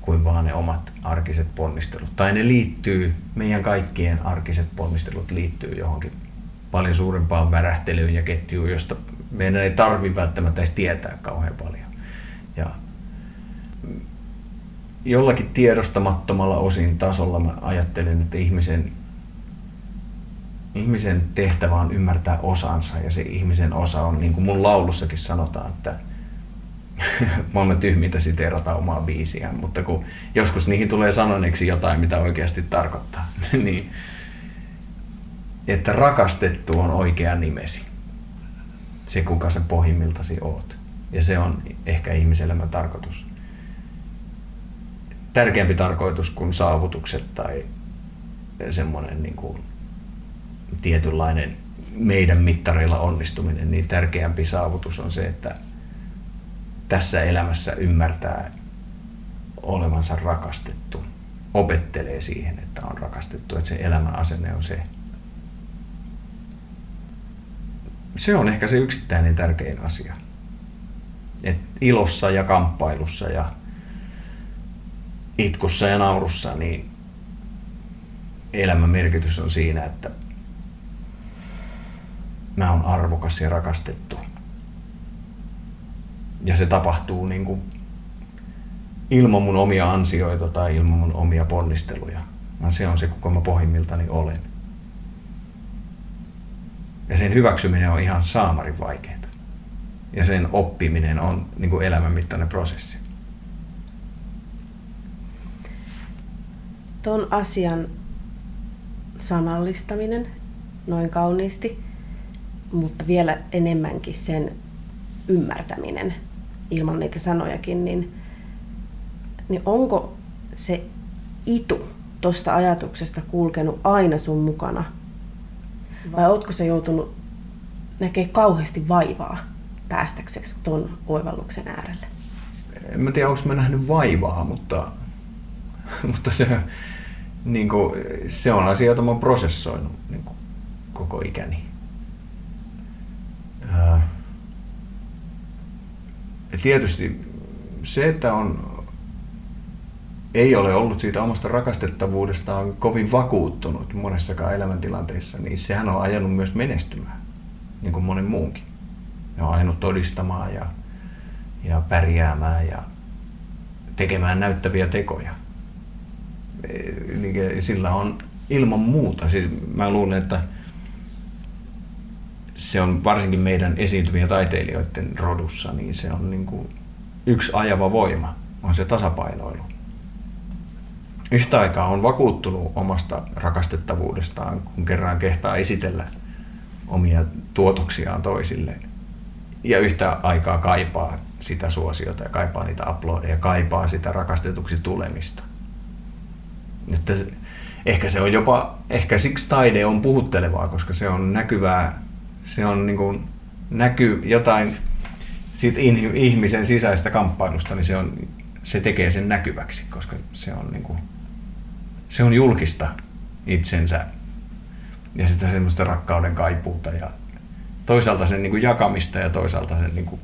kuin vaan ne omat arkiset ponnistelut. Tai ne liittyy, meidän kaikkien arkiset ponnistelut liittyy johonkin paljon suurempaan värähtelyyn ja ketjuun, josta meidän ei tarvi välttämättä edes tietää kauhean paljon. Ja jollakin tiedostamattomalla osin tasolla mä ajattelen, että ihmisen, ihmisen tehtävä on ymmärtää osansa ja se ihmisen osa on, niin kuin mun laulussakin sanotaan, että maailman tyhmintä siteerata omaa biisiään, mutta kun joskus niihin tulee sanoneeksi jotain, mitä oikeasti tarkoittaa, niin että rakastettu on oikea nimesi. Se, kuka sä pohjimmiltasi oot. Ja se on ehkä ihmiselämän tarkoitus. Tärkeämpi tarkoitus kuin saavutukset tai semmoinen niin kuin tietynlainen meidän mittareilla onnistuminen, niin tärkeämpi saavutus on se, että tässä elämässä ymmärtää olevansa rakastettu opettelee siihen, että on rakastettu, että se elämän asenne on se. Se on ehkä se yksittäinen tärkein asia. Et ilossa ja kamppailussa ja itkussa ja naurussa, niin elämän merkitys on siinä, että mä oon arvokas ja rakastettu. Ja se tapahtuu niin kuin ilman mun omia ansioita tai ilman mun omia ponnisteluja. Vaan se on se, kuka mä pohjimmiltani olen. Ja sen hyväksyminen on ihan saamarin vaikeaa. Ja sen oppiminen on niin kuin elämän mittainen prosessi. Tuon asian sanallistaminen noin kauniisti, mutta vielä enemmänkin sen ymmärtäminen ilman niitä sanojakin, niin, niin onko se itu tuosta ajatuksesta kulkenut aina sun mukana? Vai ootko se joutunut näkemään kauheasti vaivaa päästäksesi tuon oivalluksen äärelle? En mä tiedä, onko mä nähnyt vaivaa, mutta, mutta se, niin kuin, se on asia, jota mä oon prosessoinut niin kuin, koko ikäni. Ja tietysti se, että on, ei ole ollut siitä omasta rakastettavuudestaan kovin vakuuttunut monessakaan elämäntilanteessa, niin sehän on ajanut myös menestymään, niin kuin monen muunkin. Ne on ajanut todistamaan ja, ja pärjäämään ja tekemään näyttäviä tekoja. Niin sillä on ilman muuta, siis mä luulen, että se on varsinkin meidän esiintyvien taiteilijoiden rodussa, niin se on niin kuin yksi ajava voima, on se tasapainoilu. Yhtä aikaa on vakuuttunut omasta rakastettavuudestaan, kun kerran kehtaa esitellä omia tuotoksiaan toisille. Ja yhtä aikaa kaipaa sitä suosiota ja kaipaa niitä uploadeja ja kaipaa sitä rakastetuksi tulemista. Että se, ehkä se on jopa, ehkä siksi taide on puhuttelevaa, koska se on näkyvää se on niin kuin, näkyy jotain siitä ihmisen sisäistä kamppailusta, niin se, on, se tekee sen näkyväksi, koska se on, niin kuin, se on julkista itsensä ja sitä semmoista rakkauden kaipuuta ja toisaalta sen niin kuin jakamista ja toisaalta sen niin kuin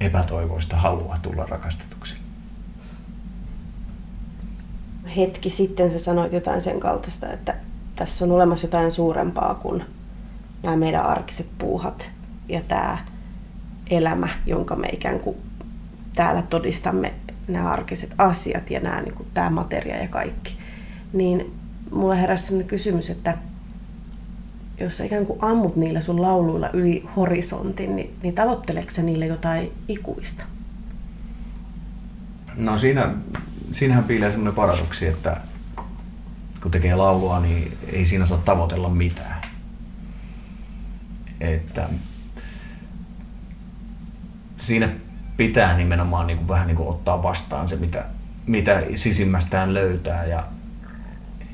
epätoivoista halua tulla rakastetuksi. Hetki sitten sä sanoit jotain sen kaltaista, että tässä on olemassa jotain suurempaa kuin nämä meidän arkiset puuhat ja tämä elämä, jonka me ikään kuin täällä todistamme nämä arkiset asiat ja nämä, niin kuin, tämä materia ja kaikki. Niin mulle heräsi sellainen kysymys, että jos sä ikään kuin ammut niillä sun lauluilla yli horisontin, niin, niin tavoitteleeko niille jotain ikuista? No siinä, siinähän piilee semmoinen paradoksi, että kun tekee laulua, niin ei siinä saa tavoitella mitään että siinä pitää nimenomaan niin kuin vähän niin kuin ottaa vastaan se, mitä, mitä sisimmästään löytää. Ja,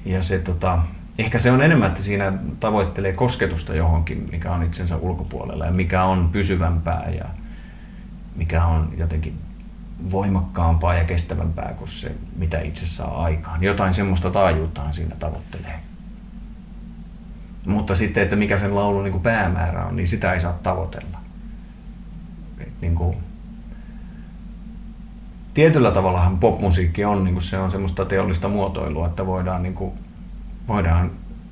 ja se, tota, ehkä se on enemmän, että siinä tavoittelee kosketusta johonkin, mikä on itsensä ulkopuolella ja mikä on pysyvämpää ja mikä on jotenkin voimakkaampaa ja kestävämpää kuin se, mitä itse saa aikaan. Jotain semmoista taajuuttaan siinä tavoittelee. Mutta sitten, että mikä sen laulun niin kuin päämäärä on, niin sitä ei saa tavoitella. Niin kuin, tietyllä tavallahan popmusiikki on, niin kuin se on semmoista teollista muotoilua, että voidaan, niin kuin, voidaan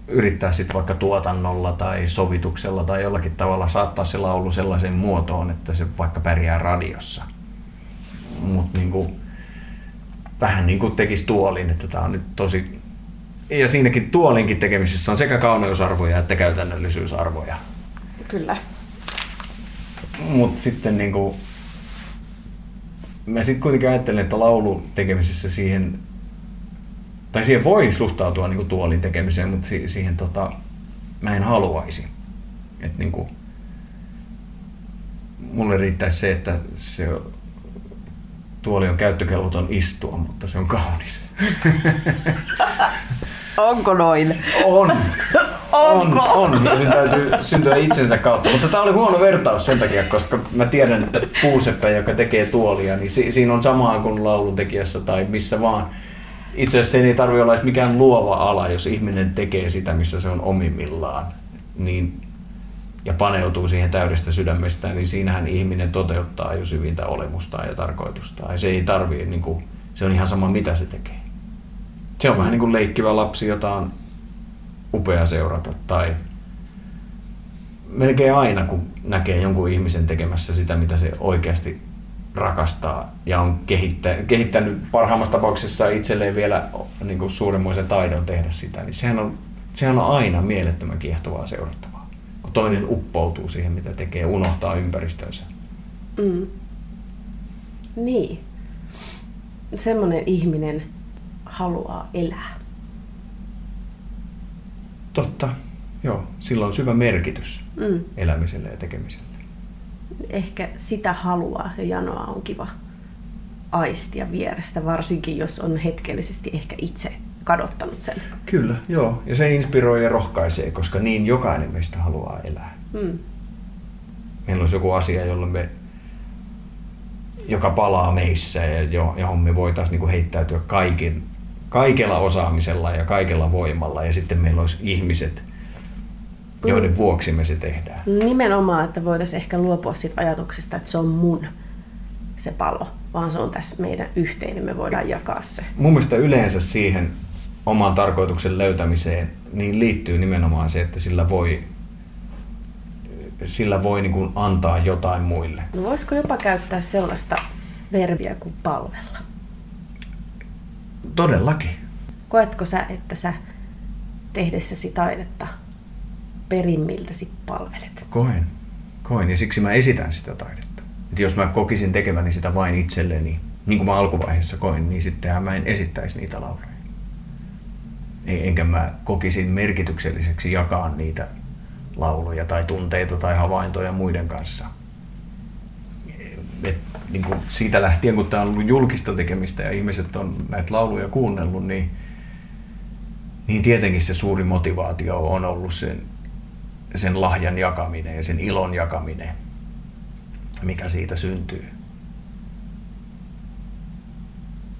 yrittää sitten vaikka tuotannolla tai sovituksella tai jollakin tavalla saattaa se laulu sellaiseen muotoon, että se vaikka pärjää radiossa. Mutta niin vähän niin kuin tekisi tuolin, että tämä on nyt tosi ja siinäkin tuolinkin tekemisessä on sekä kauneusarvoja että käytännöllisyysarvoja. Kyllä. Mutta sitten niinku, mä sitten kuitenkin ajattelen, että laulu tekemisessä siihen, tai siihen voi suhtautua niinku tuolin tekemiseen, mutta si- siihen tota, mä en haluaisi. Et niinku, mulle riittäisi se, että se tuoli on käyttökelvoton istua, mutta se on kaunis. Onko noin? On. Onko? On, on. Ja se täytyy syntyä itsensä kautta. Mutta tämä oli huono vertaus sen takia, koska mä tiedän, että puuseppä, joka tekee tuolia, niin si- siinä on samaa kuin lauluntekijässä tai missä vaan. itse asiassa sen ei tarvitse olla edes mikään luova ala, jos ihminen tekee sitä, missä se on omimmillaan, niin, ja paneutuu siihen täydestä sydämestään, niin siinähän ihminen toteuttaa jo syvintä olemustaan ja tarkoitustaan. Ja se ei tarvii, niin kuin, se on ihan sama mitä se tekee. Se on vähän niin kuin leikkivä lapsi, jota on upea seurata, tai melkein aina, kun näkee jonkun ihmisen tekemässä sitä, mitä se oikeasti rakastaa ja on kehittä, kehittänyt parhaimmassa tapauksessa itselleen vielä niin kuin suuremmoisen taidon tehdä sitä, niin sehän on, sehän on aina mielettömän kiehtovaa seurattavaa. Toinen uppoutuu siihen, mitä tekee, unohtaa ympäristönsä. Mm. Niin. Semmoinen ihminen haluaa elää. Totta, joo. Sillä on syvä merkitys Mm. elämiselle ja tekemiselle. Ehkä sitä haluaa ja janoa on kiva aistia vierestä, varsinkin jos on hetkellisesti ehkä itse kadottanut sen. Kyllä, joo. Ja se inspiroi ja rohkaisee, koska niin jokainen meistä haluaa elää. Mm. Meillä olisi joku asia, jolla me, joka palaa meissä ja jo- johon me voitaisiin niin heittäytyä kaiken, kaikella osaamisella ja kaikella voimalla. Ja sitten meillä olisi ihmiset, joiden vuoksi me se tehdään. Nimenomaan, että voitaisiin ehkä luopua siitä ajatuksesta, että se on mun se palo, vaan se on tässä meidän yhteinen, me voidaan jakaa se. Mun mielestä yleensä siihen oman tarkoituksen löytämiseen niin liittyy nimenomaan se, että sillä voi, sillä voi niin kuin antaa jotain muille. No voisiko jopa käyttää sellaista verbiä kuin palvella? Todellakin. Koetko sä, että sä tehdessäsi taidetta perimmiltäsi palvelet? Koen. Koen ja siksi mä esitän sitä taidetta. Et jos mä kokisin tekeväni sitä vain itselleni, niin kuin mä alkuvaiheessa koin, niin sittenhän mä en esittäisi niitä lauluja. Ei- Enkä mä kokisin merkitykselliseksi jakaa niitä lauluja tai tunteita tai havaintoja muiden kanssa. Et, niin kuin siitä lähtien, kun tämä on ollut julkista tekemistä ja ihmiset on näitä lauluja kuunnellut, niin, niin tietenkin se suuri motivaatio on ollut sen, sen lahjan jakaminen ja sen ilon jakaminen, mikä siitä syntyy.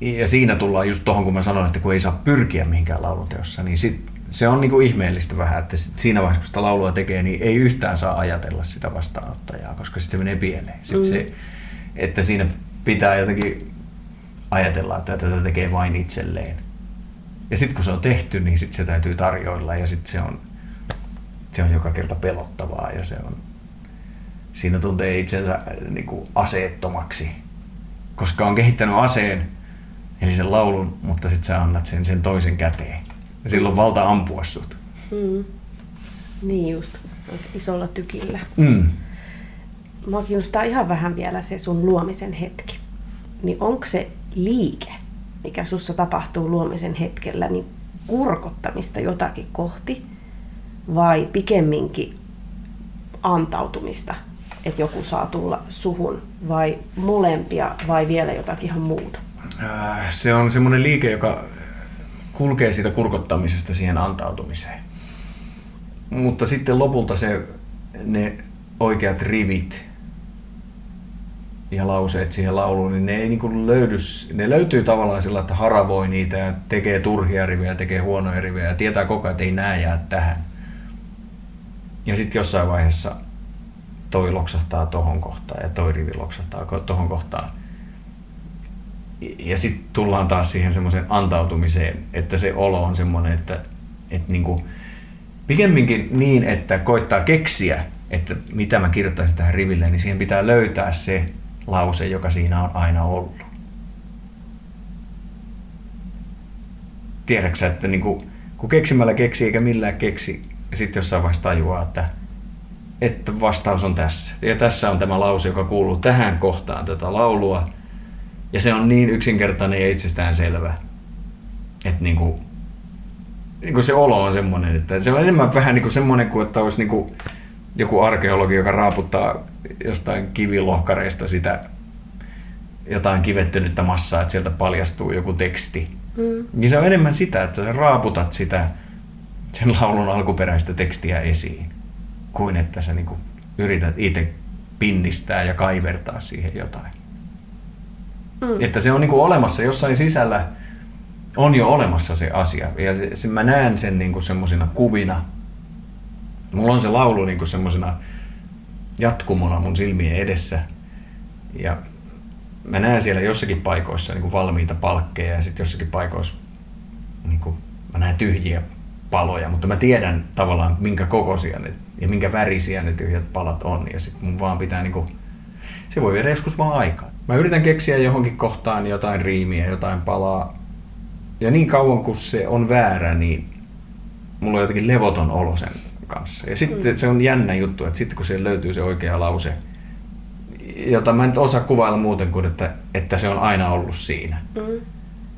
Ja siinä tullaan just tuohon, kun mä sanoin, että kun ei saa pyrkiä mihinkään lauluteossa, niin sit se on niinku ihmeellistä vähän, että sit siinä vaiheessa, kun sitä laulua tekee, niin ei yhtään saa ajatella sitä vastaanottajaa, koska sitten se menee pieleen. Sit Mm. se, että siinä pitää jotenkin ajatella, että tätä tekee vain itselleen. Ja sitten kun se on tehty, niin sitten se täytyy tarjoilla ja sitten se on, se on joka kerta pelottavaa ja se on, siinä tuntee itsensä niin kuin aseettomaksi, koska on kehittänyt aseen, eli sen laulun, mutta sitten sä annat sen sen toisen käteen. Ja silloin valta ampua sut. Mm. Niin just, isolla tykillä. Mm. Mua kiinnostaa ihan vähän vielä se sun luomisen hetki. Niin onko se liike, mikä sussa tapahtuu luomisen hetkellä, niin kurkottamista jotakin kohti vai pikemminkin antautumista, että joku saa tulla suhun vai molempia vai vielä jotakin ihan muuta? Äh, Se on semmoinen liike, joka kulkee siitä kurkottamisesta siihen antautumiseen. Mutta sitten lopulta se, ne oikeat rivit ja lauseet siihen lauluun, niin ne ei niin löydy, ne löytyy tavallaan sillä, että haravoi niitä ja tekee turhia rivejä, tekee huonoja rivejä ja tietää koko ajan, että ei nää jää tähän. Ja sitten jossain vaiheessa toi loksahtaa tohon kohtaan ja toi rivi loksahtaa tohon kohtaan. Ja sitten tullaan taas siihen semmoiseen antautumiseen, että se olo on semmoinen, että, että niinku, pikemminkin niin, että koittaa keksiä, että mitä mä kirjoittaisin tähän riville, niin siihen pitää löytää se lause, joka siinä on aina ollut. Tiedätkö että niinku, kun keksimällä keksi eikä millään keksi, ja sitten jossain vaiheessa tajuaa, että, että vastaus on tässä. Ja tässä on tämä lause, joka kuuluu tähän kohtaan tätä laulua. Ja se on niin yksinkertainen ja itsestään selvä, että niinku, niinku se olo on semmoinen, että se on enemmän vähän niinku semmoinen kuin, että olisi niinku joku arkeologi, joka raaputtaa jostain kivilohkareista sitä jotain kivettynyttä massaa, että sieltä paljastuu joku teksti. Mm. Niin se on enemmän sitä, että sä raaputat sitä sen laulun alkuperäistä tekstiä esiin, kuin että sä niinku yrität itse pinnistää ja kaivertaa siihen jotain. Mm. Että se on niinku olemassa jossain sisällä on jo olemassa se asia. Ja se, se, mä näen sen niin kuin semmoisina kuvina. Mulla on se laulu niin kuin semmoisina jatkumona mun silmien edessä. Ja mä näen siellä jossakin paikoissa niin kuin valmiita palkkeja ja sitten jossakin paikoissa niin kuin, mä näen tyhjiä paloja, mutta mä tiedän tavallaan minkä kokoisia ne ja minkä värisiä ne tyhjät palat on ja sitten mun vaan pitää niin kuin, se voi viedä joskus vaan aikaa. Mä yritän keksiä johonkin kohtaan jotain riimiä, jotain palaa ja niin kauan kuin se on väärä, niin mulla on jotenkin levoton olo sen kanssa. Ja sitten mm. se on jännä juttu, että sitten kun se löytyy se oikea lause, jota mä en osaa kuvailla muuten kuin, että, että se on aina ollut siinä. Mm.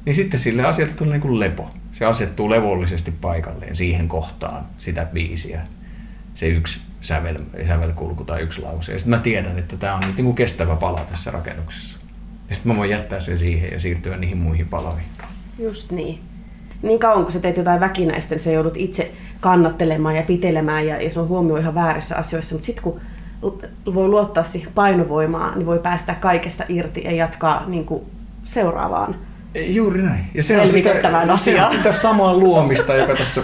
Niin sitten sille asialle tulee niin kuin lepo. Se asettuu levollisesti paikalleen siihen kohtaan sitä biisiä. Se yksi sävel, sävelkulku tai yksi lause. Ja sitten mä tiedän, että tämä on nyt niin kuin kestävä pala tässä rakennuksessa. Ja sitten mä voin jättää sen siihen ja siirtyä niihin muihin palaviin. Just niin. Niin kauan kun sä teet jotain väkinäistä, niin sä joudut itse kannattelemaan ja pitelemään ja, ja se on huomio ihan väärissä asioissa. Mutta sitten kun voi luottaa siihen painovoimaan, niin voi päästä kaikesta irti ja jatkaa niin kuin seuraavaan Juuri näin. Ja se on sitä, se on sitä samaa luomista, joka tässä,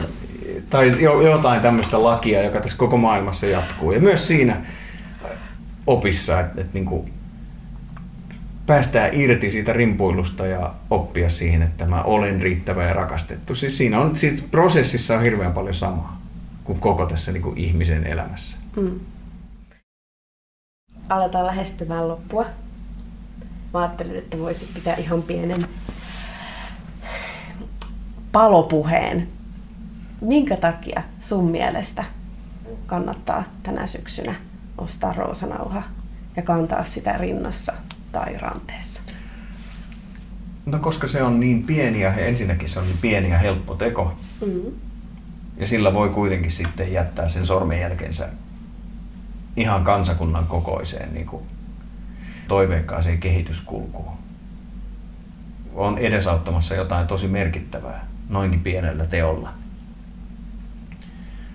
tai jotain tämmöistä lakia, joka tässä koko maailmassa jatkuu. Ja myös siinä opissa, että, että niin kuin päästään irti siitä rimpuilusta ja oppia siihen, että mä olen riittävä ja rakastettu. Siis siinä on, siis prosessissa on hirveän paljon samaa kuin koko tässä niin kuin ihmisen elämässä. Mm. Aletaan lähestymään loppua. Mä ajattelin, että voisit pitää ihan pienen palopuheen. Minkä takia sun mielestä kannattaa tänä syksynä ostaa roosanauha ja kantaa sitä rinnassa tai ranteessa? No koska se on niin pieni ja ensinnäkin se on niin pieni ja helppo teko. Mm-hmm. Ja sillä voi kuitenkin sitten jättää sen sormenjälkensä ihan kansakunnan kokoiseen niin kuin toiveikkaaseen kehityskulkuun. On edesauttamassa jotain tosi merkittävää noinkin pienellä teolla.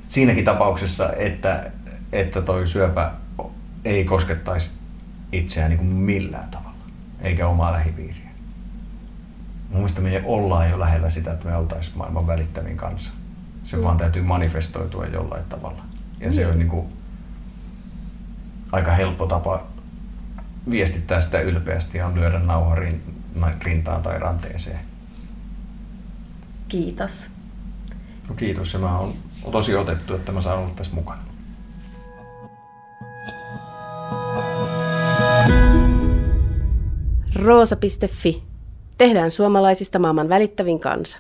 Siinäkin tapauksessa, että, että toi syöpä ei koskettaisi itseään niin kuin millään tavalla, eikä omaa lähipiiriä. Mun mielestä me ollaan jo lähellä sitä, että me oltaisiin maailman välittävin kanssa. Se mm. vaan täytyy manifestoitua jollain tavalla. Ja mm. se on niin kuin aika helppo tapa viestittää sitä ylpeästi ja on lyödä nauha rintaan tai ranteeseen. Kiitos. No kiitos ja mä oon tosi otettu, että mä saan olla tässä mukana. Roosa.fi. Tehdään suomalaisista maailman välittävin kansa.